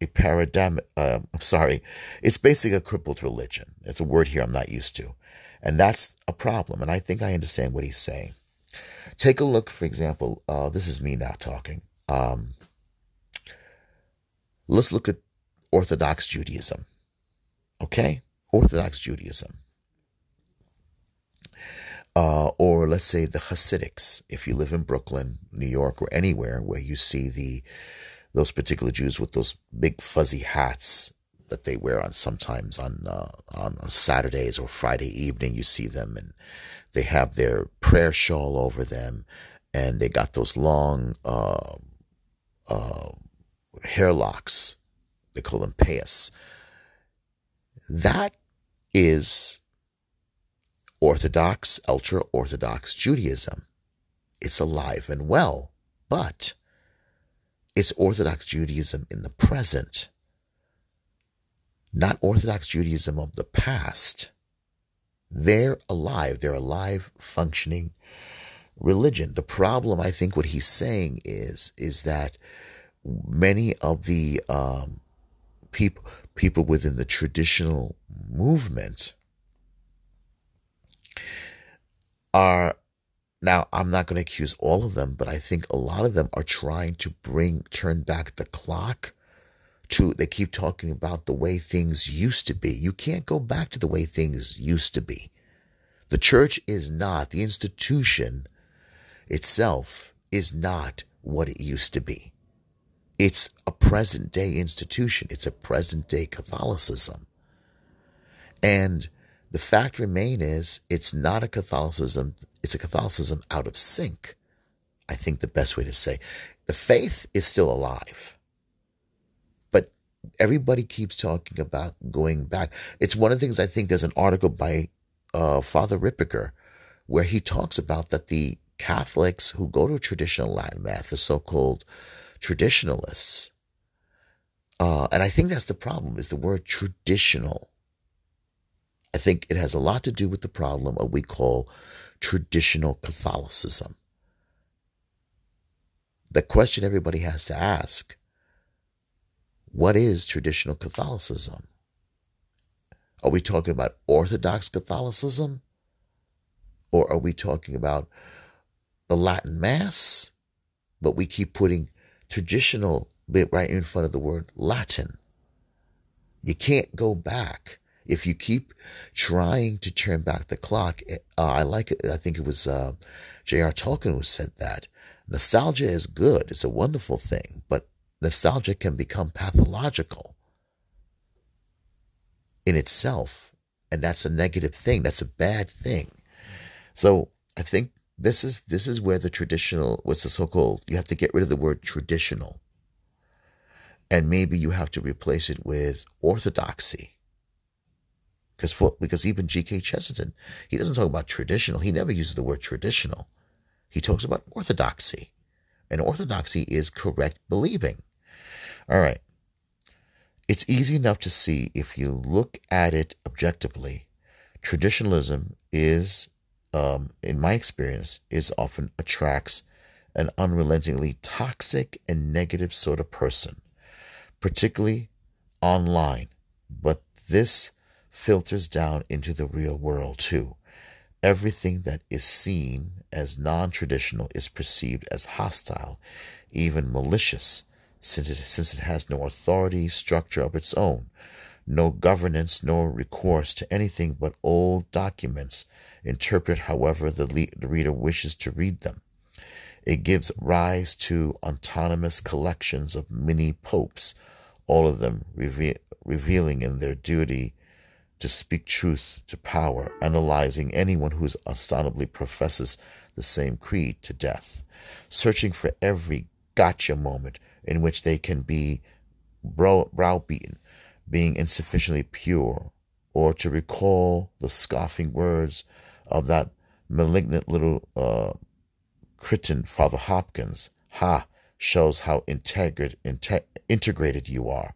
a paradigm. Uh, I'm sorry, it's basically a crippled religion. It's a word here I'm not used to, and that's a problem. And I think I understand what he's saying. Take a look, for example. Uh, this is me now talking. Um, let's look at Orthodox Judaism. Okay, Orthodox Judaism. Uh, or let's say the Hasidics, if you live in Brooklyn, New York, or anywhere where you see the those particular Jews with those big fuzzy hats that they wear on sometimes on uh, on Saturdays or Friday evening. You see them and they have their prayer shawl over them, and they got those long uh, uh, hair locks. They call them payas. That is Orthodox, ultra Orthodox Judaism. It's alive and well, but it's Orthodox Judaism in the present, not Orthodox Judaism of the past. They're alive, they're alive, functioning religion. The problem, I think, what he's saying is, is that many of the um, people people within the traditional movement are now, I'm not going to accuse all of them, but I think a lot of them are trying to bring, turn back the clock to, they keep talking about the way things used to be. You can't go back to the way things used to be. The church is not, the institution itself is not what it used to be. It's a present day institution. It's a present day Catholicism. And the fact remain is it's not a Catholicism, it's a Catholicism out of sync. I think the best way to say the faith is still alive. But everybody keeps talking about going back. It's one of the things I think there's an article by uh, Father Ripperger where he talks about that the Catholics who go to traditional Latin Mass, the so-called traditionalists, uh, and I think that's the problem is the word traditional I think it has a lot to do with the problem of what we call traditional Catholicism. The question everybody has to ask what is traditional Catholicism? Are we talking about Orthodox Catholicism? Or are we talking about the Latin Mass? But we keep putting traditional bit right in front of the word Latin. You can't go back if you keep trying to turn back the clock, uh, I like it. I think it was uh, J.R. Tolkien who said that nostalgia is good. It's a wonderful thing, but nostalgia can become pathological in itself. And that's a negative thing. That's a bad thing. So I think this is this is where the traditional what's the so-called you have to get rid of the word traditional. And maybe you have to replace it with orthodoxy Because for, because even G.K. Chesterton, he doesn't talk about traditional. He never uses the word traditional. He talks about orthodoxy. And orthodoxy is correct believing. All right. It's easy enough to see if you look at it objectively. Traditionalism is, um, in my experience, is often attracts an unrelentingly toxic and negative sort of person, particularly online. But this filters down into the real world too. Everything that is seen as non traditional is perceived as hostile, even malicious, since it, since it has no authority structure of its own, no governance nor recourse to anything but old documents, interpreted however the, le- the reader wishes to read them. It gives rise to autonomous collections of mini popes, all of them reve- revealing in their duty to speak truth to power, analyzing anyone who ostensibly professes the same creed to death, searching for every gotcha moment in which they can be brow- browbeaten, being insufficiently pure, or to recall the scoffing words of that malignant little uh, Crichton, Father Hopkins. Ha! Shows how integrid, inte- integrated you are.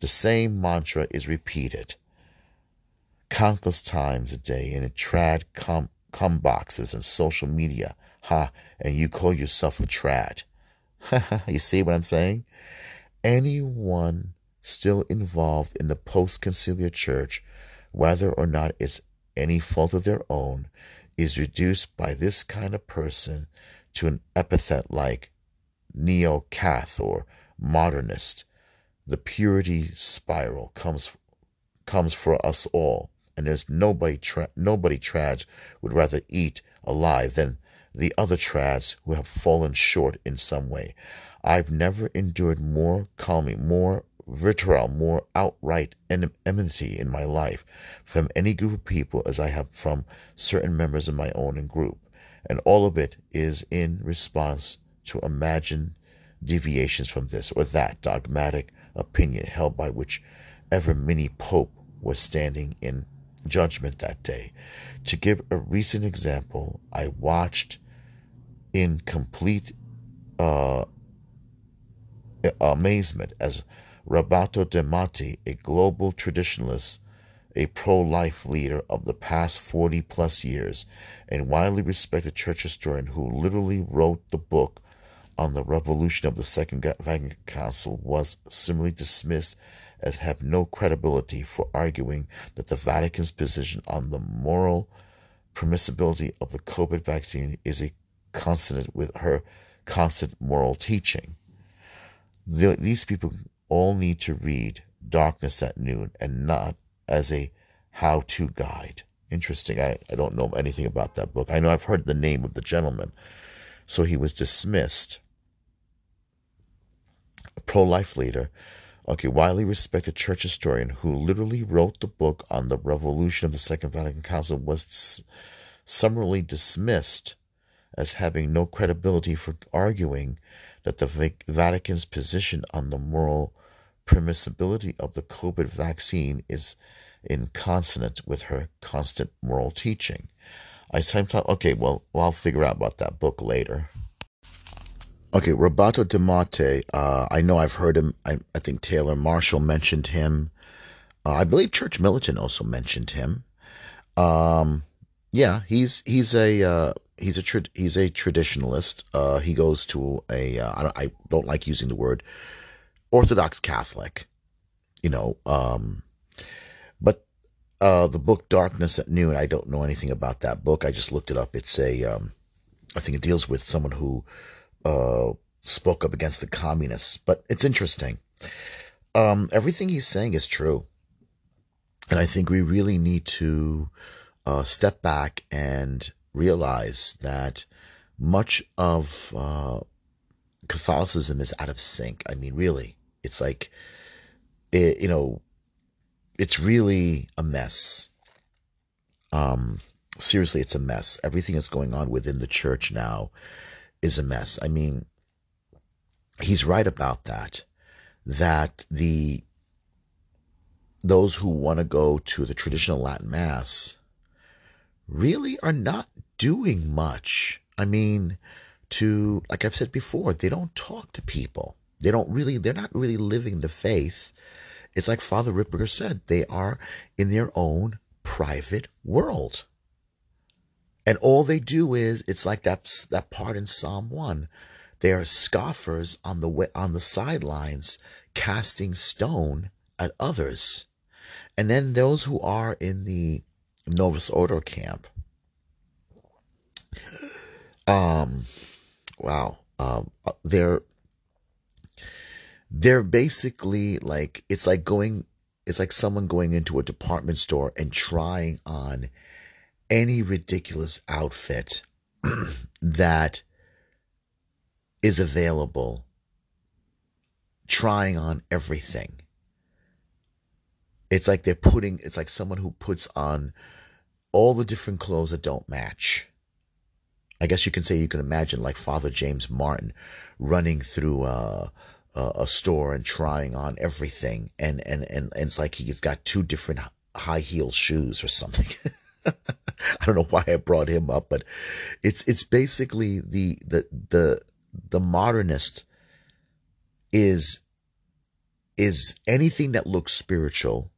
The same mantra is repeated countless times a day in trad com boxes and social media. Ha, and you call yourself a trad. you see what I'm saying? Anyone still involved in the post conciliar church, whether or not it's any fault of their own, is reduced by this kind of person to an epithet like neo cath or modernist. The purity spiral comes comes for us all and there's nobody tra- nobody trads would rather eat alive than the other trads who have fallen short in some way. I've never endured more calming, more vitriol, more outright enmity in my life from any group of people as I have from certain members of my own group, and all of it is in response to imagined deviations from this or that dogmatic opinion held by whichever mini pope was standing in judgment that day. To give a recent example, I watched in complete uh, amazement as Roberto de Mattei, a global traditionalist, a pro life leader of the past 40 plus years, and widely respected church historian who literally wrote the book on the revolution of the Second Vatican Council, was similarly dismissed as having no credibility for arguing that the Vatican's position on the moral permissibility of the COVID vaccine is a consonant with her constant moral teaching. The, these people all need to read Darkness at Noon and not as a how to guide. Interesting. I, I don't know anything about that book. I know I've heard the name of the gentleman. So he was dismissed, pro life leader, Okay, widely respected church historian who literally wrote the book on the revolution of the Second Vatican Council was summarily dismissed as having no credibility for arguing that the Vatican's position on the moral permissibility of the COVID vaccine is in consonance with her constant moral teaching. I sometimes okay, well, well, I'll figure out about that book later. Okay, Roberto de Mattei. Uh, I know I've heard him. I, I think Taylor Marshall mentioned him. Uh, I believe Church Militant also mentioned him. Um, yeah, he's he's a uh, he's a tra- he's a traditionalist. Uh, he goes to a uh, I don't, I don't like using the word Orthodox Catholic, you know. Um, but uh, the book Darkness at Noon. I don't know anything about that book. I just looked it up. It's a um, I think it deals with someone who uh, spoke up against the communists. But it's interesting. Um, everything he's saying is true. And I think we really need to uh, step back and realize that much of uh, Catholicism is out of sync. I mean, really, it's like, it, you know, it's really a mess. Um, seriously, it's a mess. Everything that's going on within the church now is a mess. I mean, he's right about that. That the those who want to go to the traditional Latin Mass really are not doing much. I mean, to, like I've said before, they don't talk to people. They don't really, they're not really living the faith. It's like Father Ripperger said, they are in their own private world. And all they do is, it's like that, that part in Psalm 1. They are scoffers on the way, on the sidelines, casting stone at others. And then those who are in the Novus Ordo camp, um, wow, um, they're they're basically like it's like going it's like someone going into a department store and trying on any ridiculous outfit that is available trying on everything. It's like they're putting it's like someone who puts on all the different clothes that don't match. I guess you can say you can imagine like father james martin running through a, a, a store and trying on everything and, and and and it's like he's got two different high heel shoes or something. I don't know why I brought him up, but it's it's basically the the the the modernist is is anything that looks spiritual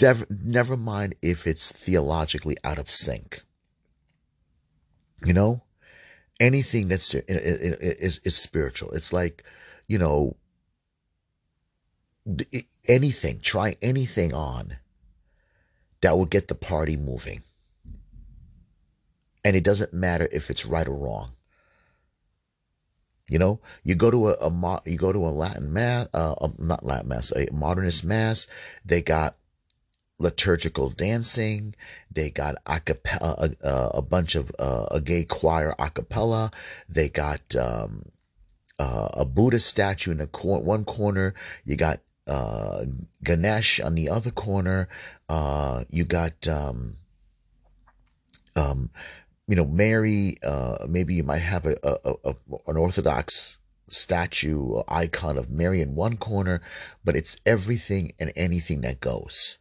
never, never mind if it's theologically out of sync you know anything that's is is spiritual it's like you know anything try anything on that will get the party moving and it doesn't matter if it's right or wrong. You know, you go to a, a you go to a Latin mass, uh, not Latin mass, a modernist mass. They got liturgical dancing. They got a a, a bunch of uh, a gay choir a cappella. They got um, uh, a Buddha statue in the cor- one corner. You got uh, Ganesh on the other corner. Uh, you got um, um, you know, Mary, uh, maybe you might have a, a, a, an Orthodox statue icon of Mary in one corner, but it's everything and anything that goes.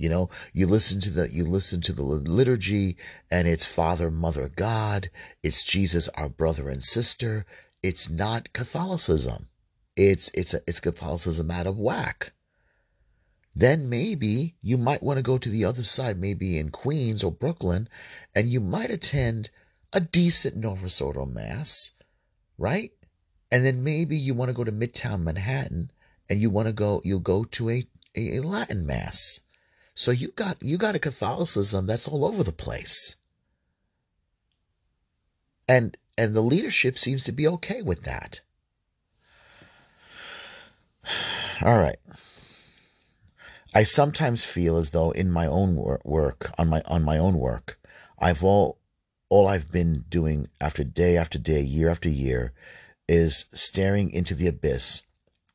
You know, you listen to the you listen to the liturgy, and it's Father, Mother, God. It's Jesus, our brother and sister. It's not Catholicism. It's it's a, it's Catholicism out of whack then maybe you might want to go to the other side, maybe in Queens or Brooklyn, and you might attend a decent Novus Ordo Mass, right? And then maybe you want to go to Midtown Manhattan and you want to go, you'll go to a, a Latin Mass. So you got you got a Catholicism that's all over the place. And and the leadership seems to be okay with that. All right. I sometimes feel as though in my own work, on my on my own work, I've all all I've been doing after day after day, year after year, is staring into the abyss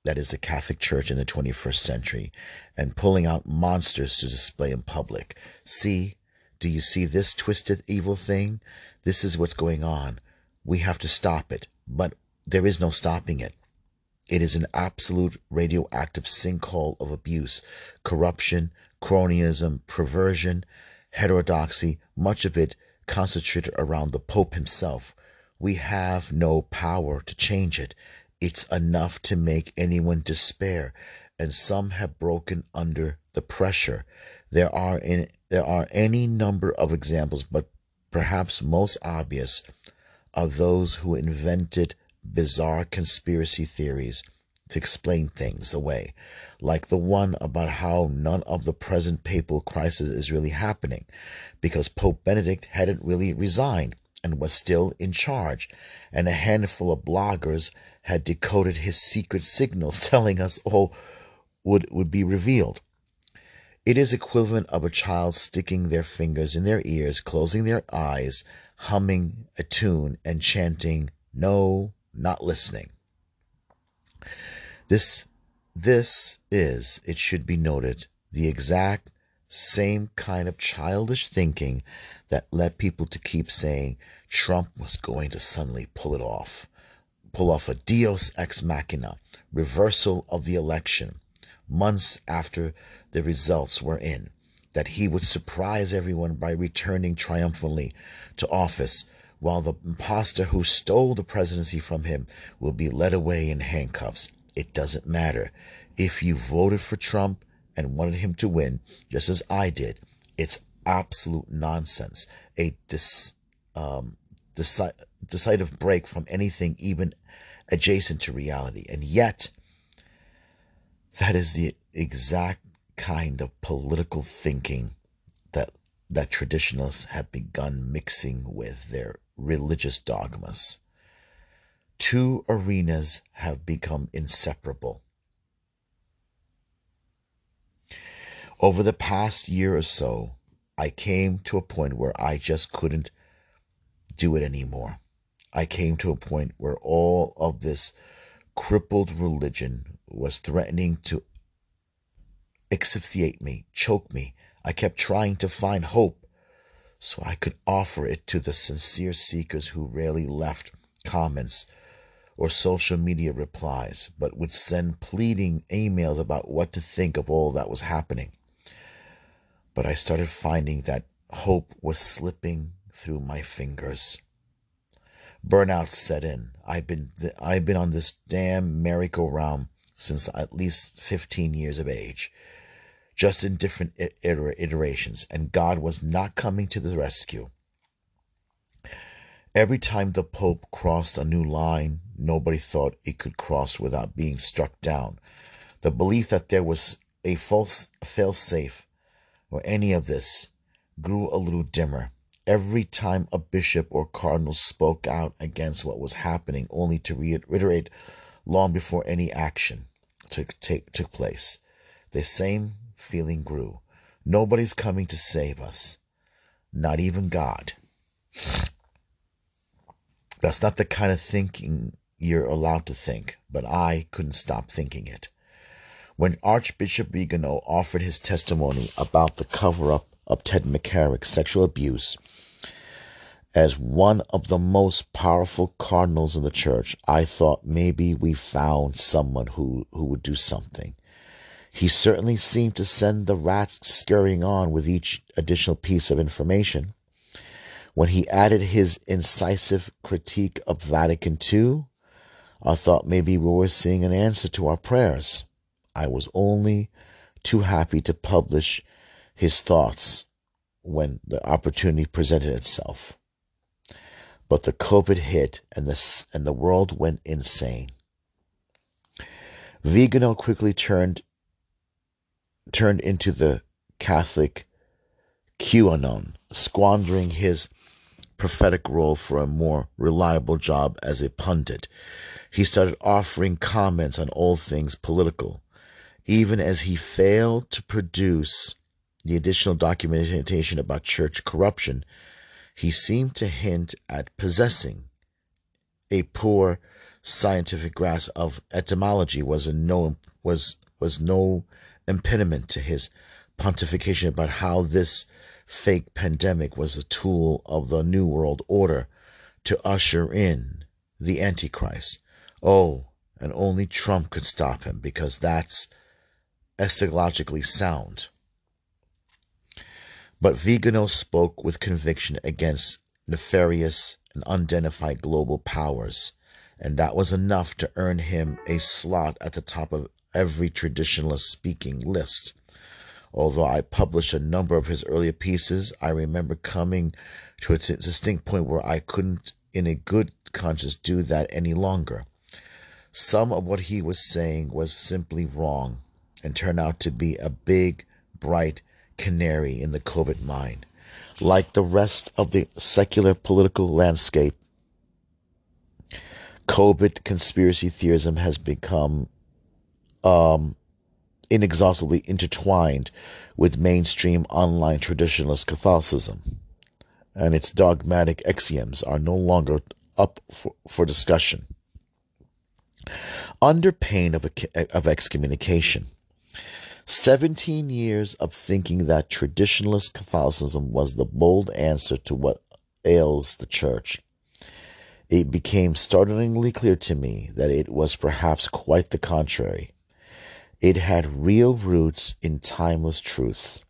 that is the Catholic Church in the 21st century and pulling out monsters to display in public. See, do you see this twisted evil thing? This is what's going on. We have to stop it, but there is no stopping it. It is an absolute radioactive sinkhole of abuse, corruption, cronyism, perversion, heterodoxy, much of it concentrated around the Pope himself. We have no power to change it. It's enough to make anyone despair, and some have broken under the pressure. There are in, there are any number of examples, but perhaps most obvious are those who invented bizarre conspiracy theories to explain things away, like the one about how none of the present papal crisis is really happening, because Pope Benedict hadn't really resigned and was still in charge, and a handful of bloggers had decoded his secret signals telling us all would, would be revealed. It is equivalent of a child sticking their fingers in their ears, closing their eyes, humming a tune, and chanting, No, not listening. This, this is, it should be noted, the exact same kind of childish thinking that led people to keep saying Trump was going to suddenly pull it off, pull off a deus ex machina, reversal of the election, months after the results were in, that he would surprise everyone by returning triumphantly to office, while the impostor who stole the presidency from him will be led away in handcuffs. It doesn't matter. If you voted for Trump and wanted him to win, just as I did, it's absolute nonsense. A dis, um, deci- decisive break from anything even adjacent to reality. And yet, that is the exact kind of political thinking that that traditionalists have begun mixing with their religious dogmas. Two arenas have become inseparable. Over the past year or so, I came to a point where I just couldn't do it anymore. I came to a point where all of this crippled religion was threatening to asphyxiate me, choke me. I kept trying to find hope so I could offer it to the sincere seekers who rarely left comments or social media replies, but would send pleading emails about what to think of all that was happening. But I started finding that hope was slipping through my fingers. Burnout set in. I've been I've been on this damn merry-go-round since at least 15 years of age, just in different iterations, and God was not coming to the rescue. Every time the Pope crossed a new line, nobody thought it could cross without being struck down. The belief that there was a false fail-safe or any of this grew a little dimmer every time a bishop or cardinal spoke out against what was happening, only to reiterate long before any action took, take, took place. The same feeling grew. Nobody's coming to save us, not even God. That's not the kind of thinking you're allowed to think, but I couldn't stop thinking it. When Archbishop Vigano offered his testimony about the cover up of Ted McCarrick's sexual abuse, as one of the most powerful cardinals in the church, I thought maybe we found someone who, who would do something. He certainly seemed to send the rats scurrying on with each additional piece of information. When he added his incisive critique of Vatican II, I thought maybe we were seeing an answer to our prayers. I was only too happy to publish his thoughts when the opportunity presented itself. But the COVID hit and the, and the world went insane. Vigano quickly turned turned into the Catholic QAnon, squandering his prophetic role for a more reliable job as a pundit. He started offering comments on all things political, even as he failed to produce the additional documentation about church corruption he seemed to hint at possessing. A poor scientific grasp of etymology was no was was no impediment to his pontification about how this fake pandemic was a tool of the New World Order to usher in the Antichrist. Oh, and only Trump could stop him because that's eschatologically sound. But Vigano spoke with conviction against nefarious and unidentified global powers, and that was enough to earn him a slot at the top of every traditionalist speaking list. Although I published a number of his earlier pieces, I remember coming to a distinct point where I couldn't, in a good conscience, do that any longer. Some of what he was saying was simply wrong and turned out to be a big, bright, canary in the COVID mine. Like the rest of the secular political landscape, COVID conspiracy theorism has become um, inexhaustibly intertwined with mainstream online traditionalist Catholicism, and its dogmatic axioms are no longer up for, for discussion. Under pain of, of excommunication, 17 years of thinking that traditionalist Catholicism was the bold answer to what ails the church. It became startlingly clear to me that it was perhaps quite the contrary. It had real roots in timeless truths.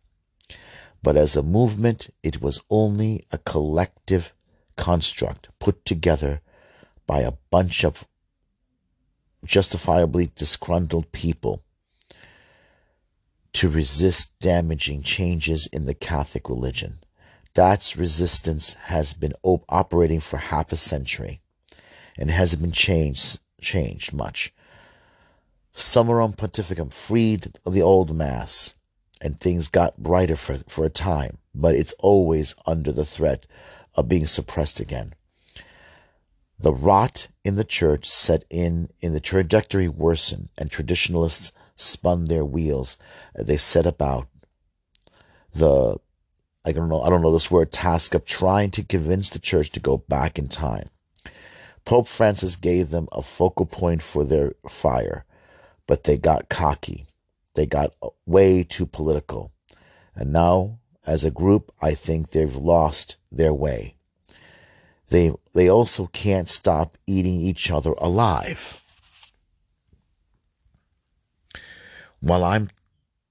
But as a movement, it was only a collective construct put together by a bunch of justifiably disgruntled people to resist damaging changes in the Catholic religion. That resistance has been op- operating for half a century and hasn't been changed, changed much. Summorum Pontificum freed the old Mass, and things got brighter for, for a time, but it's always under the threat of being suppressed again. The rot in the church set in, in the trajectory worsened, and traditionalists spun their wheels they set about the I don't know I don't know this word task of trying to convince the church to go back in time. Pope Francis gave them a focal point for their fire, but they got cocky. They got way too political. And now, as a group, I think they've lost their way. They, they also can't stop eating each other alive. While I'm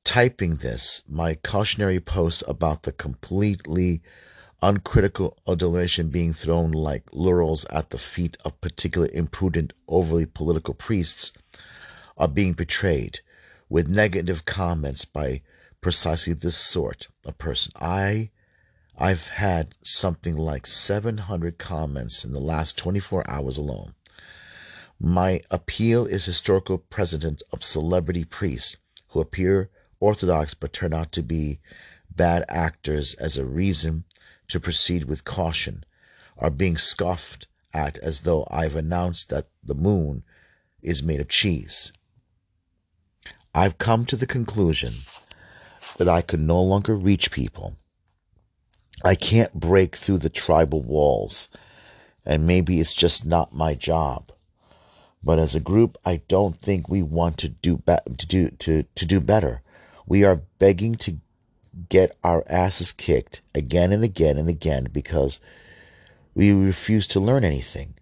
typing this, my cautionary post about the completely uncritical adulation being thrown like laurels at the feet of particular imprudent, overly political priests are being betrayed with negative comments by precisely this sort of person. I I've had something like 700 comments in the last 24 hours alone. My appeal is historical precedent of celebrity priests who appear orthodox but turn out to be bad actors as a reason to proceed with caution are being scoffed at as though I've announced that the moon is made of cheese. I've come to the conclusion that I could no longer reach people I can't break through the tribal walls, and maybe it's just not my job. But as a group, I don't think we want to do be- to do to, to do better. We are begging to get our asses kicked again and again and again because we refuse to learn anything.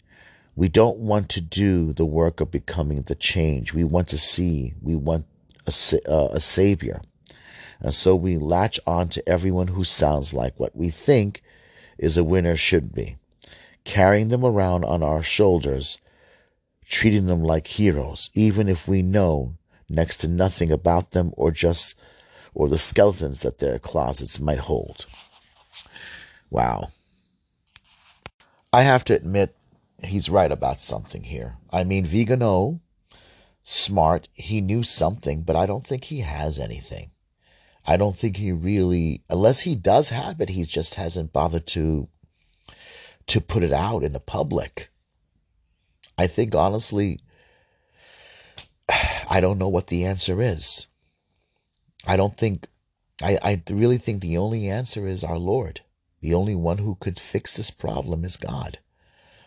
We don't want to do the work of becoming the change. We want to see. We want a, uh, a savior. And so we latch on to everyone who sounds like what we think is a winner should be, carrying them around on our shoulders, treating them like heroes, even if we know next to nothing about them or just or the skeletons that their closets might hold. Wow. I have to admit, he's right about something here. I mean, Vigano, smart, he knew something, but I don't think he has anything. I don't think he really, unless he does have it, he just hasn't bothered to to put it out in the public. I think honestly, I don't know what the answer is. I don't think, I, I really think the only answer is our Lord. The only one who could fix this problem is God.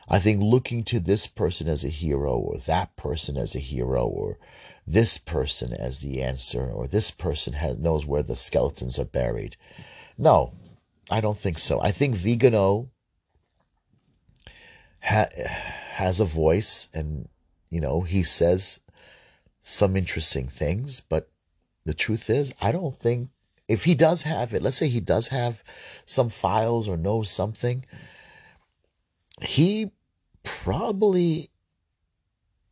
I think looking to this person as a hero or that person as a hero or this person as the answer or this person has, knows where the skeletons are buried. No, I don't think so. I think Vigano has a voice and, you know, he says some interesting things, but the truth is, I don't think if he does have it, let's say he does have some files or knows something, he probably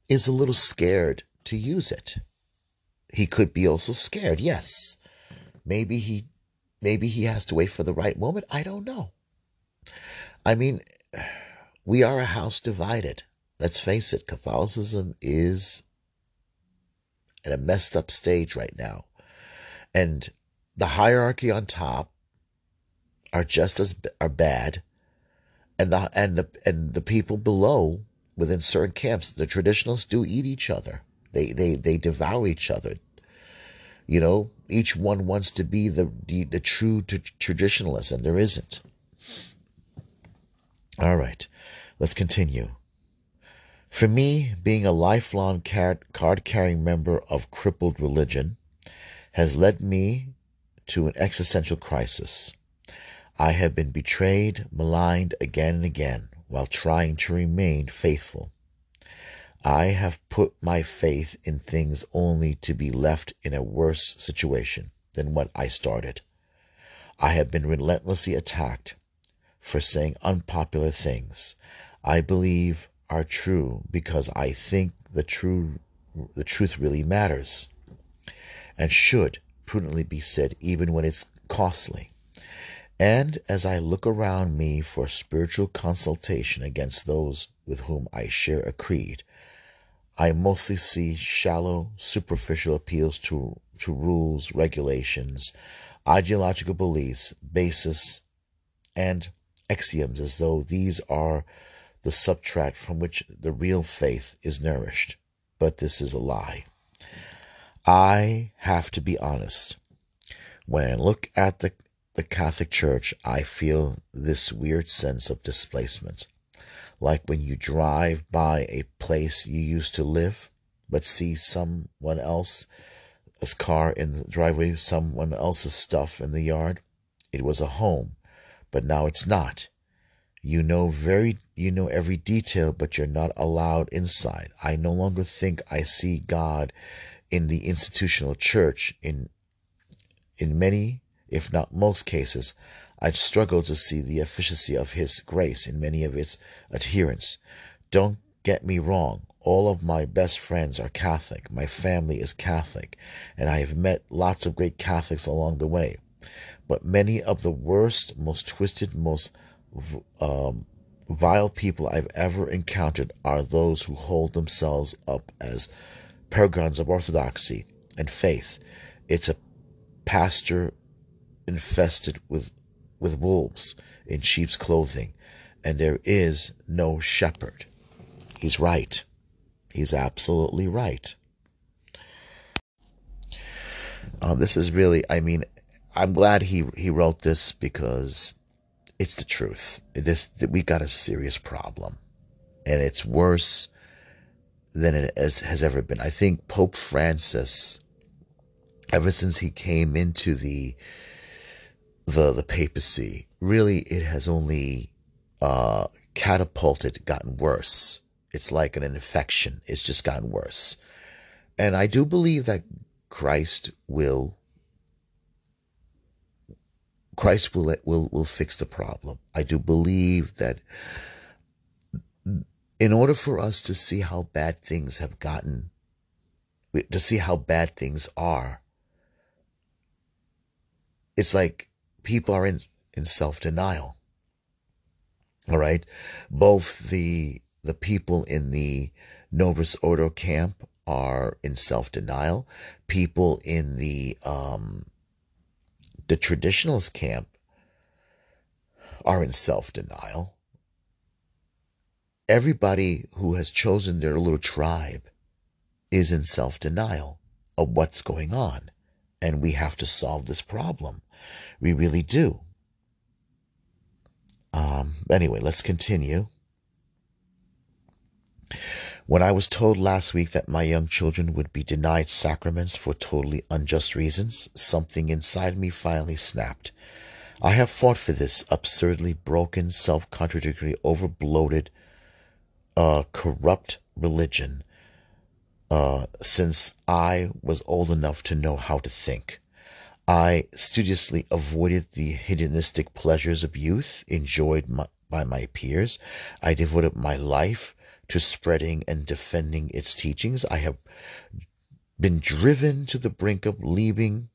is a little scared to use it. He could be also scared. Yes. Maybe he maybe he has to wait for the right moment. I don't know. I mean, we are a house divided. Let's face it, Catholicism is at a messed up stage right now. And the hierarchy on top are just as are bad and the and the and the people below within certain camps the traditionalists do eat each other they, they, they devour each other. You know, each one wants to be the, the, the true t- traditionalist, and there isn't. All right, let's continue. For me, being a lifelong card carrying member of crippled religion has led me to an existential crisis. I have been betrayed, maligned again and again while trying to remain faithful. I have put my faith in things only to be left in a worse situation than what I started. I have been relentlessly attacked for saying unpopular things I believe are true because I think the true the truth really matters and should prudently be said even when it's costly. And as I look around me for spiritual consultation against those with whom I share a creed, I mostly see shallow, superficial appeals to, to rules, regulations, ideological beliefs, basis, and axioms as though these are the substrat from which the real faith is nourished. But this is a lie. I have to be honest. When I look at the, the Catholic Church, I feel this weird sense of displacement. Like when you drive by a place you used to live, but see someone else's car in the driveway, someone else's stuff in the yard. It was a home, but now it's not. You know very you know every detail, but you're not allowed inside. I no longer think I see God in the institutional church in in many, if not most cases, I struggle to see the efficacy of His grace in many of its adherents. Don't get me wrong, all of my best friends are Catholic. My family is Catholic, and I have met lots of great Catholics along the way. But many of the worst, most twisted, most um, vile people I've ever encountered are those who hold themselves up as paragons of orthodoxy and faith. It's a pasture infested with, with wolves in sheep's clothing, and there is no shepherd. He's right. He's absolutely right. Um, this is really, I mean, I'm glad he, he wrote this because it's the truth. This we got a serious problem, and it's worse than it has, has ever been. I think Pope Francis, ever since he came into the the the papacy, really it has only uh, catapulted, gotten worse. It's like an infection. It's just gotten worse, and I do believe that Christ will Christ will will will fix the problem. I do believe that in order for us to see how bad things have gotten, to see how bad things are, it's like people are in, in self denial. All right. Both the, the people in the Novus Ordo camp are in self denial. People in the, um, the traditionalist camp are in self denial everybody who has chosen their little tribe is in self denial of what's going on. And we have to solve this problem. We really do. Um, anyway, let's continue. When I was told last week that my young children would be denied sacraments for totally unjust reasons, something inside me finally snapped. I have fought for this absurdly broken, self contradictory, overbloated, uh, corrupt religion uh, since I was old enough to know how to think. I studiously avoided the hedonistic pleasures of youth enjoyed my, by my peers. I devoted my life to spreading and defending its teachings. I have been driven to the brink of leaving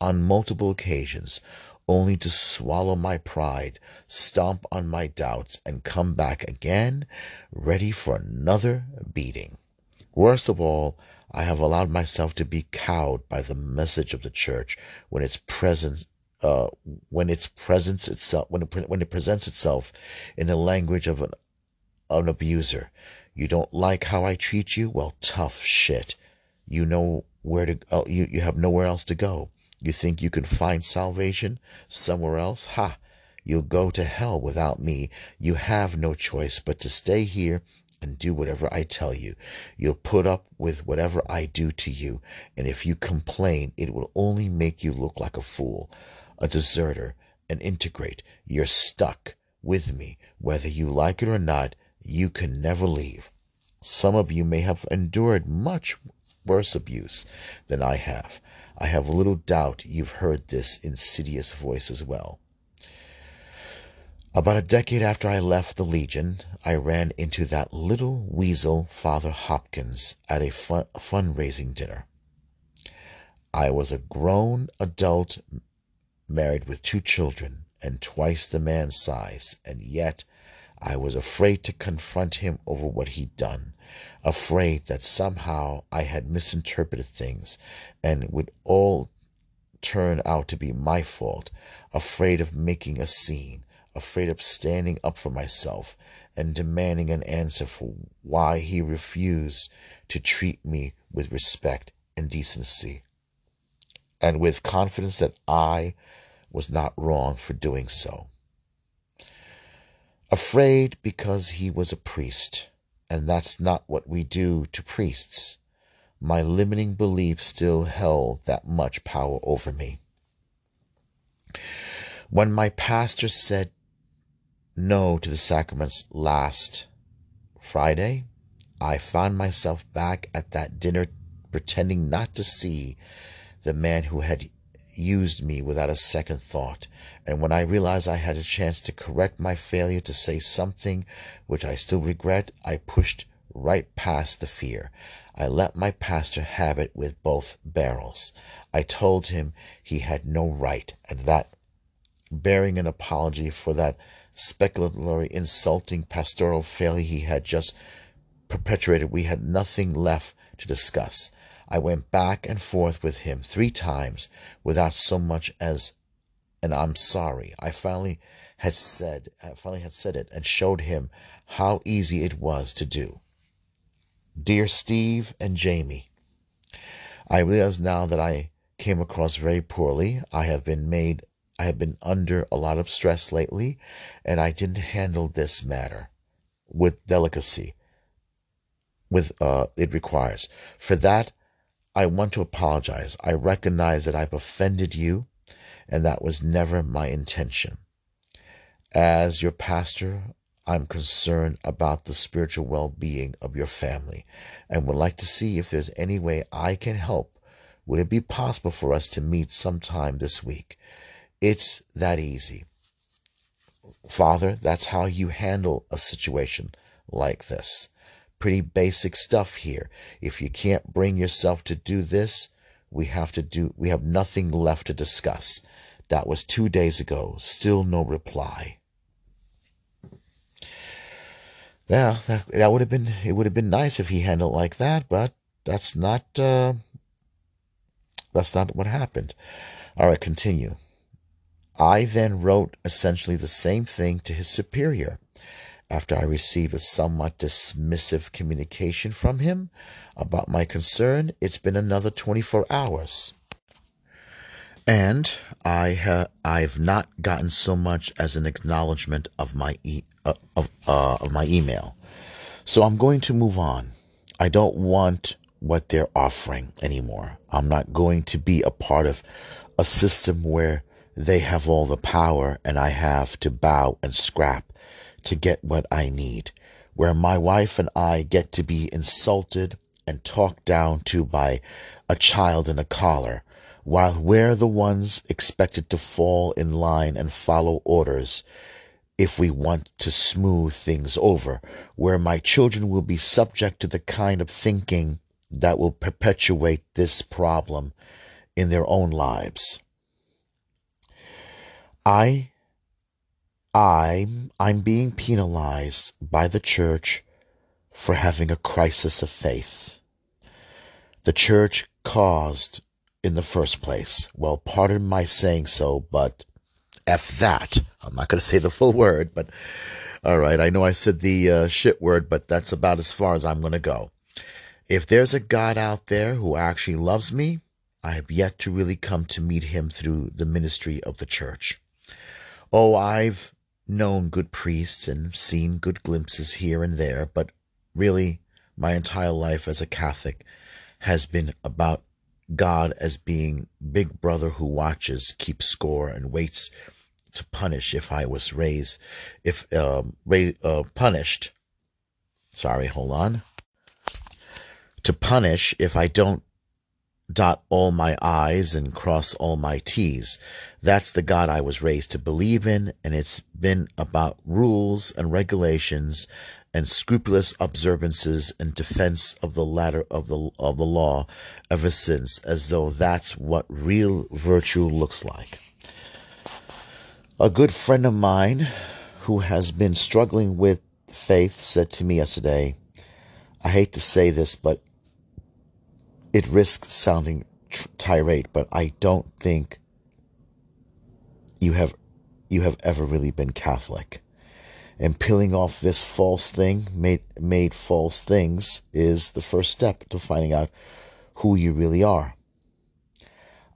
on multiple occasions, only to swallow my pride, stomp on my doubts, and come back again, ready for another beating. Worst of all, I have allowed myself to be cowed by the message of the church when its presence uh, when its presence itself when it, when it presents itself in the language of an, an abuser. You don't like how I treat you? Well, tough shit. You know where to. Uh, you you have nowhere else to go. You think you can find salvation somewhere else? Ha! You'll go to hell without me. You have no choice but to stay here and do whatever I tell you. You'll put up with whatever I do to you, and if you complain, it will only make you look like a fool, a deserter, an integrate. You're stuck with me. Whether you like it or not, you can never leave. Some of you may have endured much worse abuse than I have. I have little doubt you've heard this insidious voice as well. About a decade after I left the Legion, I ran into that little weasel, Father Hopkins, at a fun- fundraising dinner. I was a grown adult married with two children and twice the man's size, and yet I was afraid to confront him over what he'd done, afraid that somehow I had misinterpreted things and it would all turn out to be my fault, afraid of making a scene, afraid of standing up for myself and demanding an answer for why he refused to treat me with respect and decency and with confidence that I was not wrong for doing so. Afraid because he was a priest, and that's not what we do to priests. My limiting belief still held that much power over me. When my pastor said no to the sacraments last Friday, I found myself back at that dinner pretending not to see the man who had used me without a second thought. And when I realized I had a chance to correct my failure to say something which I still regret, I pushed right past the fear. I let my pastor have it with both barrels. I told him he had no right, and that, bearing an apology for that speculatory, insulting pastoral failure he had just perpetrated, we had nothing left to discuss. I went back and forth with him three times without so much as an I'm sorry. I finally had said I finally had said it and showed him how easy it was to do. Dear Steve and Jamie, I realize now that I came across very poorly. I have been made I have been under a lot of stress lately, and I didn't handle this matter with delicacy with uh, it requires. For that, I want to apologize. I recognize that I've offended you, and that was never my intention. As your pastor, I'm concerned about the spiritual well being of your family and would like to see if there's any way I can help. Would it be possible for us to meet sometime this week? It's that easy. Father, that's how you handle a situation like this pretty basic stuff here. If you can't bring yourself to do this, we have to do we have nothing left to discuss. That was 2 days ago. Still no reply. Yeah, that, that would have been it would have been nice if he handled like that, but that's not uh, that's not what happened. All right, continue. I then wrote essentially the same thing to his superior after I received a somewhat dismissive communication from him about my concern, it's been another 24 hours. And I ha- I've not gotten so much as an acknowledgement of my e- uh, of uh, of my email. So I'm going to move on. I don't want what they're offering anymore. I'm not going to be a part of a system where they have all the power and I have to bow and scrap to get what I need, where my wife and I get to be insulted and talked down to by a child in a collar, while we're the ones expected to fall in line and follow orders if we want to smooth things over, where my children will be subject to the kind of thinking that will perpetuate this problem in their own lives. I I'm I'm being penalized by the church for having a crisis of faith. The church caused in the first place. Well, pardon my saying so, but F that. I'm not going to say the full word, but all right. I know I said the uh, shit word, but that's about as far as I'm going to go. If there's a God out there who actually loves me, I have yet to really come to meet him through the ministry of the church. Oh, I've known good priests and seen good glimpses here and there, but really, my entire life as a Catholic has been about God as being big brother who watches, keeps score, and waits to punish if I was raised, if uh, ra- uh, punished. Sorry, hold on. to punish if I don't dot all my I's and cross all my T's. That's the God I was raised to believe in, and it's been about rules and regulations and scrupulous observances and defense of the ladder of the of the law ever since, as though that's what real virtue looks like. A good friend of mine who has been struggling with faith said to me yesterday, I hate to say this, but it risks sounding tirade, but I don't think you have you have ever really been Catholic. And peeling off this false thing, made made false things, is the first step to finding out who you really are.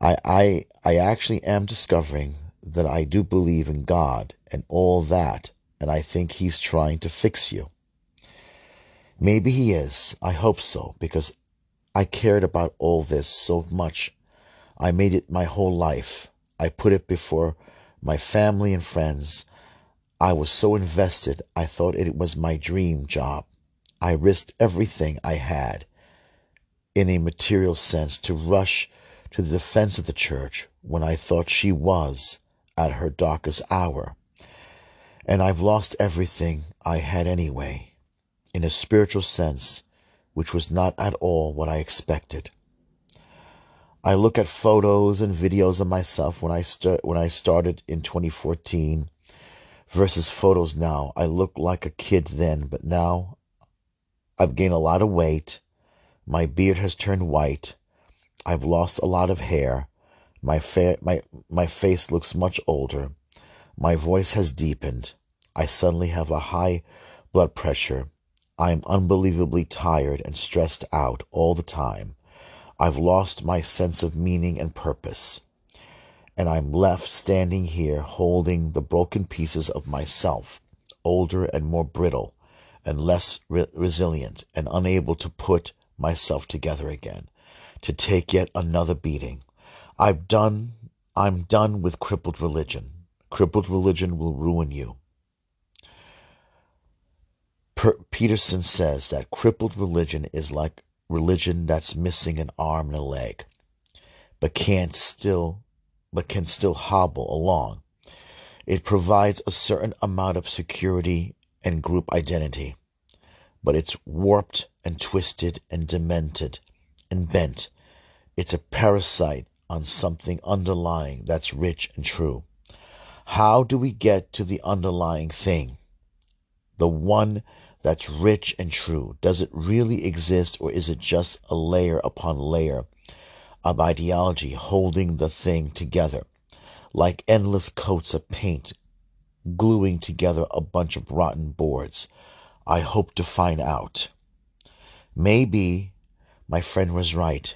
I I I actually am discovering that I do believe in God and all that, and I think He's trying to fix you. Maybe He is. I hope so, because I cared about all this so much. I made it my whole life. I put it before my family and friends. I was so invested, I thought it was my dream job. I risked everything I had in a material sense to rush to the defense of the church when I thought she was at her darkest hour. And I've lost everything I had anyway. In a spiritual sense, which was not at all what I expected. I look at photos and videos of myself when I start when I started in 2014 versus photos now. I look like a kid then, but now I've gained a lot of weight. My beard has turned white. I've lost a lot of hair. My fa- my my face looks much older. My voice has deepened. I suddenly have a high blood pressure I am unbelievably tired and stressed out all the time. I've lost my sense of meaning and purpose. And I'm left standing here holding the broken pieces of myself, older and more brittle and less re- resilient and unable to put myself together again, to take yet another beating. I've done, I'm done with crippled religion. Crippled religion will ruin you. Peterson says that crippled religion is like religion that's missing an arm and a leg, but can't still, but can still hobble along. It provides a certain amount of security and group identity, but it's warped and twisted and demented and bent. It's a parasite on something underlying that's rich and true. How do we get to the underlying thing? The one that's rich and true? Does it really exist or is it just a layer upon layer of ideology holding the thing together? Like endless coats of paint gluing together a bunch of rotten boards. I hope to find out. Maybe my friend was right.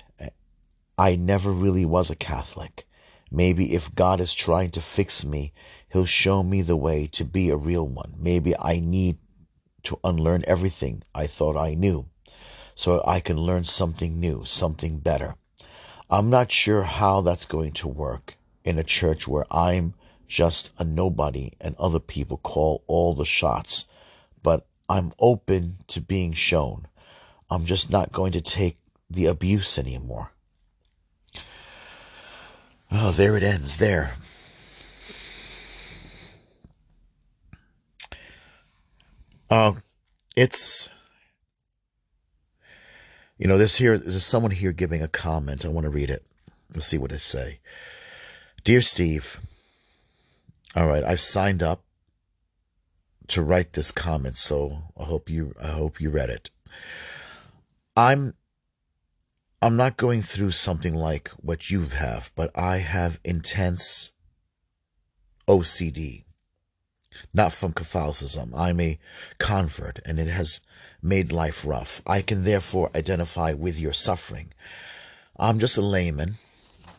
I never really was a Catholic. Maybe if God is trying to fix me, He'll show me the way to be a real one. Maybe I need to unlearn everything I thought I knew so I can learn something new, something better. I'm not sure how that's going to work in a church where I'm just a nobody and other people call all the shots, but I'm open to being shown. I'm just not going to take the abuse anymore. Oh, there it ends there. Uh, it's you know, this here there's someone here giving a comment. I want to read it. Let's see what they say. Dear Steve, all right, I've signed up to write this comment, so I hope you I hope you read it. I'm I'm not going through something like what you have, but I have intense OCD not from Catholicism. I'm a convert and it has made life rough. I can therefore identify with your suffering. I'm just a layman.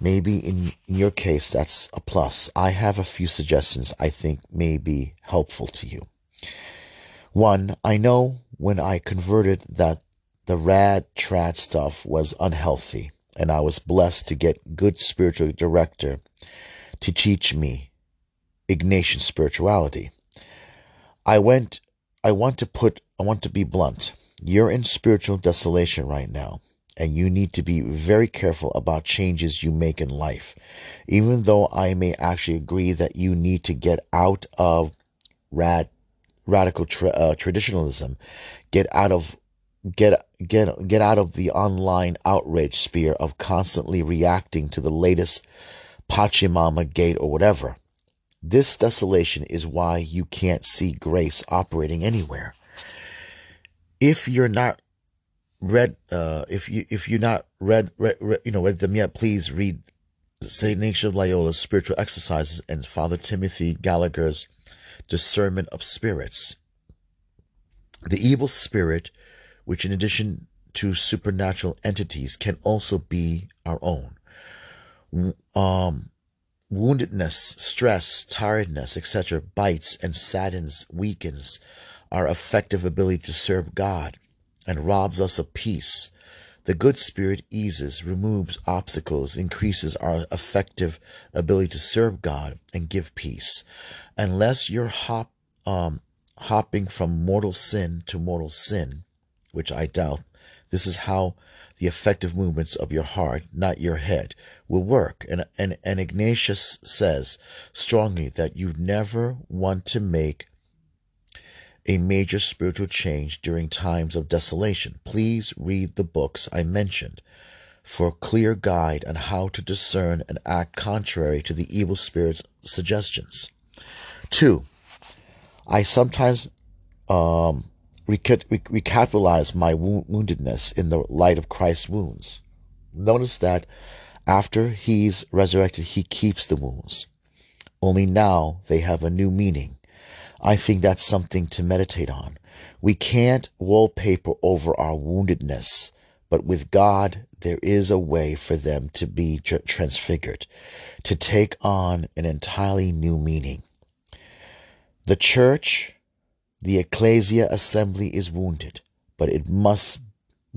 Maybe in your case, that's a plus. I have a few suggestions I think may be helpful to you. One, I know when I converted that the rad trad stuff was unhealthy, and I was blessed to get good spiritual director to teach me Ignatian spirituality. I went I want to put I want to be blunt. You're in spiritual desolation right now, and you need to be very careful about changes you make in life. Even though I may actually agree that you need to get out of rad, radical tra- uh, traditionalism, get out of get get get out of the online outrage sphere of constantly reacting to the latest Pachamama gate or whatever. This desolation is why you can't see grace operating anywhere. If you're not read, uh, if you if you're not read, read, read, you know read them yet, please read Saint Ignatius of Loyola's spiritual exercises and Father Timothy Gallagher's discernment of spirits. The evil spirit, which in addition to supernatural entities can also be our own. Um, woundedness, stress, tiredness, etc., bites and saddens, weakens our effective ability to serve God and robs us of peace. The good spirit eases, removes obstacles, increases our effective ability to serve God and give peace. Unless you're hop, um, hopping from mortal sin to mortal sin, which I doubt, this is how the effective movements of your heart, not your head, will work. And, and, and Ignatius says strongly that you never want to make a major spiritual change during times of desolation. Please read the books I mentioned for a clear guide on how to discern and act contrary to the evil spirit's suggestions. Two, I sometimes um, recapitalize my woundedness in the light of Christ's wounds. Notice that after he's resurrected, he keeps the wounds. Only now they have a new meaning. I think that's something to meditate on. We can't wallpaper over our woundedness, but with God, there is a way for them to be transfigured, to take on an entirely new meaning. The church the ecclesia assembly is wounded, but it must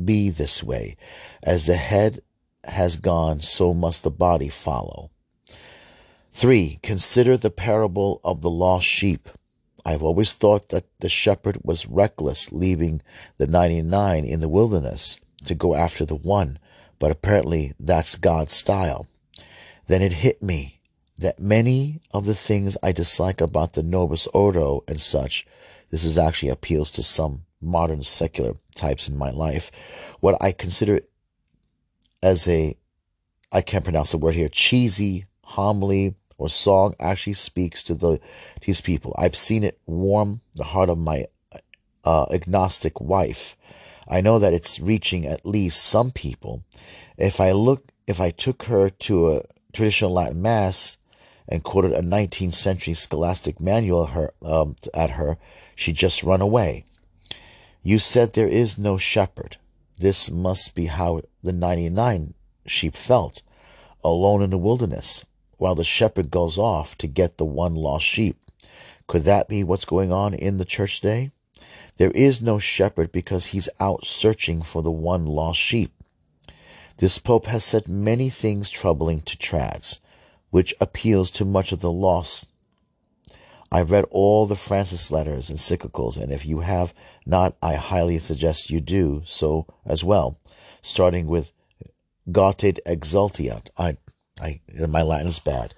be this way. As the head has gone, so must the body follow. 3. Consider the parable of the lost sheep. I've always thought that the shepherd was reckless, leaving the 99 in the wilderness to go after the one, but apparently that's God's style. Then it hit me that many of the things I dislike about the Novus Ordo and such this is actually appeals to some modern secular types in my life. What I consider as a, I can't pronounce the word here, cheesy homily or song actually speaks to the these people. I've seen it warm the heart of my uh, agnostic wife. I know that it's reaching at least some people. If I look, if I took her to a traditional Latin mass and quoted a 19th century scholastic manual her, um, at her, she'd just run away. You said there is no shepherd. This must be how the 99 sheep felt, alone in the wilderness, while the shepherd goes off to get the one lost sheep. Could that be what's going on in the church today? There is no shepherd because he's out searching for the one lost sheep. This Pope has said many things troubling to trads, which appeals to much of the lost I've read all the Francis letters, and encyclicals, and if you have not, I highly suggest you do so as well, starting with Gaudet Exsultat. I, I, my Latin is bad.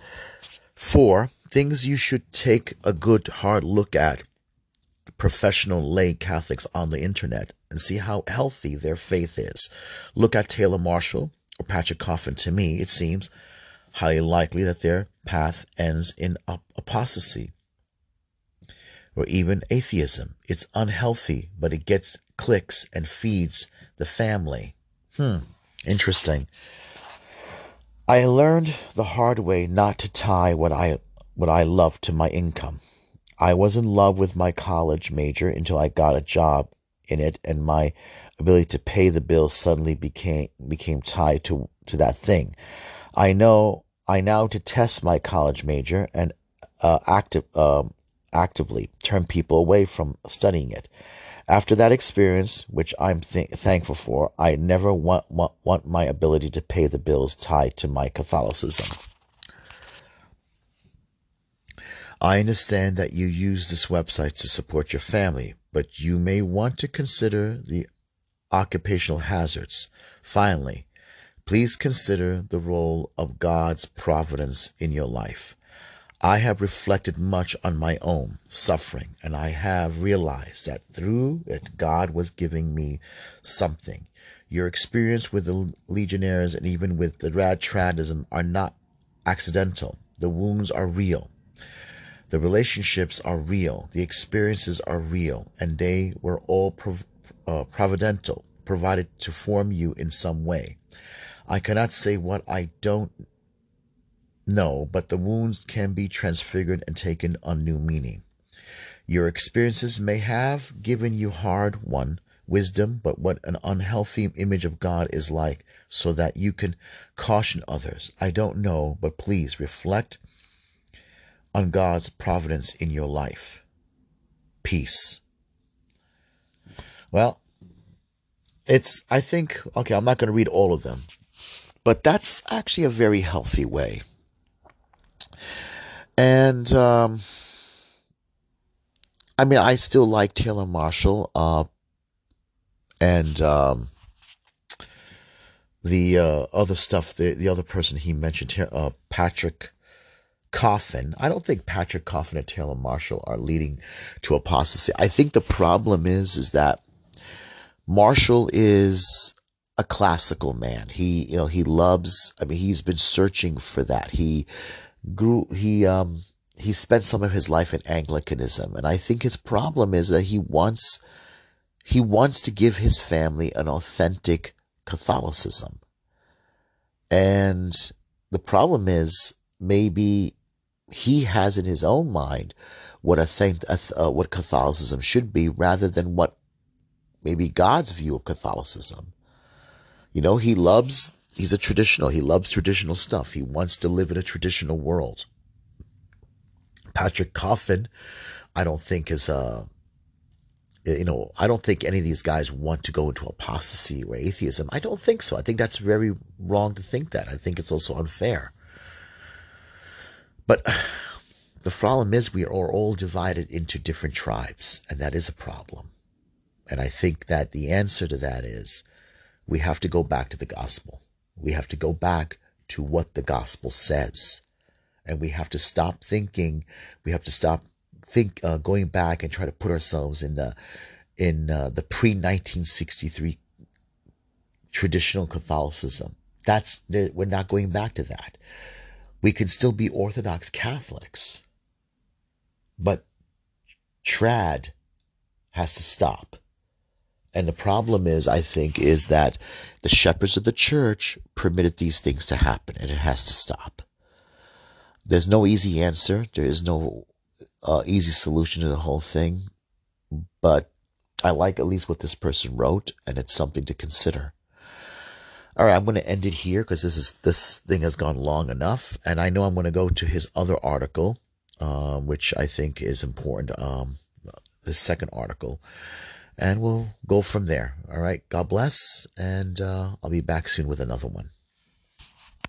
Four, things you should take a good hard look at professional lay Catholics on the internet and see how healthy their faith is. Look at Taylor Marshall or Patrick Coffin. To me, it seems highly likely that their path ends in apostasy or even atheism. It's unhealthy, but it gets clicks and feeds the family. Hmm, interesting. I learned the hard way not to tie what I what I love to my income. I was in love with my college major until I got a job in it and my ability to pay the bills suddenly became became tied to to that thing. I know I now detest my college major and uh, active um, actively turn people away from studying it. After that experience, which I'm th- thankful for, I never want, want, want my ability to pay the bills tied to my Catholicism. I understand that you use this website to support your family, but you may want to consider the occupational hazards. Finally, please consider the role of God's providence in your life. I have reflected much on my own suffering, and I have realized that through it, God was giving me something. Your experience with the Legionnaires and even with the Rad Tradism are not accidental. The wounds are real. The relationships are real. The experiences are real. And they were all prov- uh, providential, provided to form you in some way. I cannot say what I don't know, but the wounds can be transfigured and taken on new meaning. Your experiences may have given you hard won wisdom, but what an unhealthy image of God is like, so that you can caution others. I don't know, but please reflect on God's providence in your life. Peace. Well, it's, I think, okay, I'm not going to read all of them, but that's actually a very healthy way and um, I mean, I still like Taylor Marshall, uh, and um, the uh, other stuff. The the other person he mentioned, uh, Patrick Coffin. I don't think Patrick Coffin and Taylor Marshall are leading to apostasy. I think the problem is is that Marshall is a classical man. He, you know, he loves. I mean, he's been searching for that. He grew he um he spent some of his life in Anglicanism and I think his problem is that he wants he wants to give his family an authentic Catholicism. And the problem is maybe he has in his own mind what a uh, what Catholicism should be rather than what maybe God's view of Catholicism. You know, he loves he's a traditional. He loves traditional stuff. He wants to live in a traditional world. Patrick Coffin, I don't think is uh, a, you know, I don't think any of these guys want to go into apostasy or atheism. I don't think so. I think that's very wrong to think that. I think it's also unfair. But the problem is we are all divided into different tribes, and that is a problem. And I think that the answer to that is we have to go back to the gospel. We have to go back to what the gospel says. And we have to stop thinking, we have to stop think uh, going back and try to put ourselves in the in uh, the pre 1963 traditional Catholicism. That's we're not going back to that. We can still be Orthodox Catholics, but trad has to stop. And the problem is, I think, is that the shepherds of the church permitted these things to happen, and it has to stop. There's no easy answer. There is no uh, easy solution to the whole thing, but I like at least what this person wrote, and it's something to consider. All right, I'm going to end it here because this is this thing has gone long enough, and I know I'm going to go to his other article, uh, which I think is important. Um, the second article and we'll go from there. All right. God bless. And uh, I'll be back soon with another one.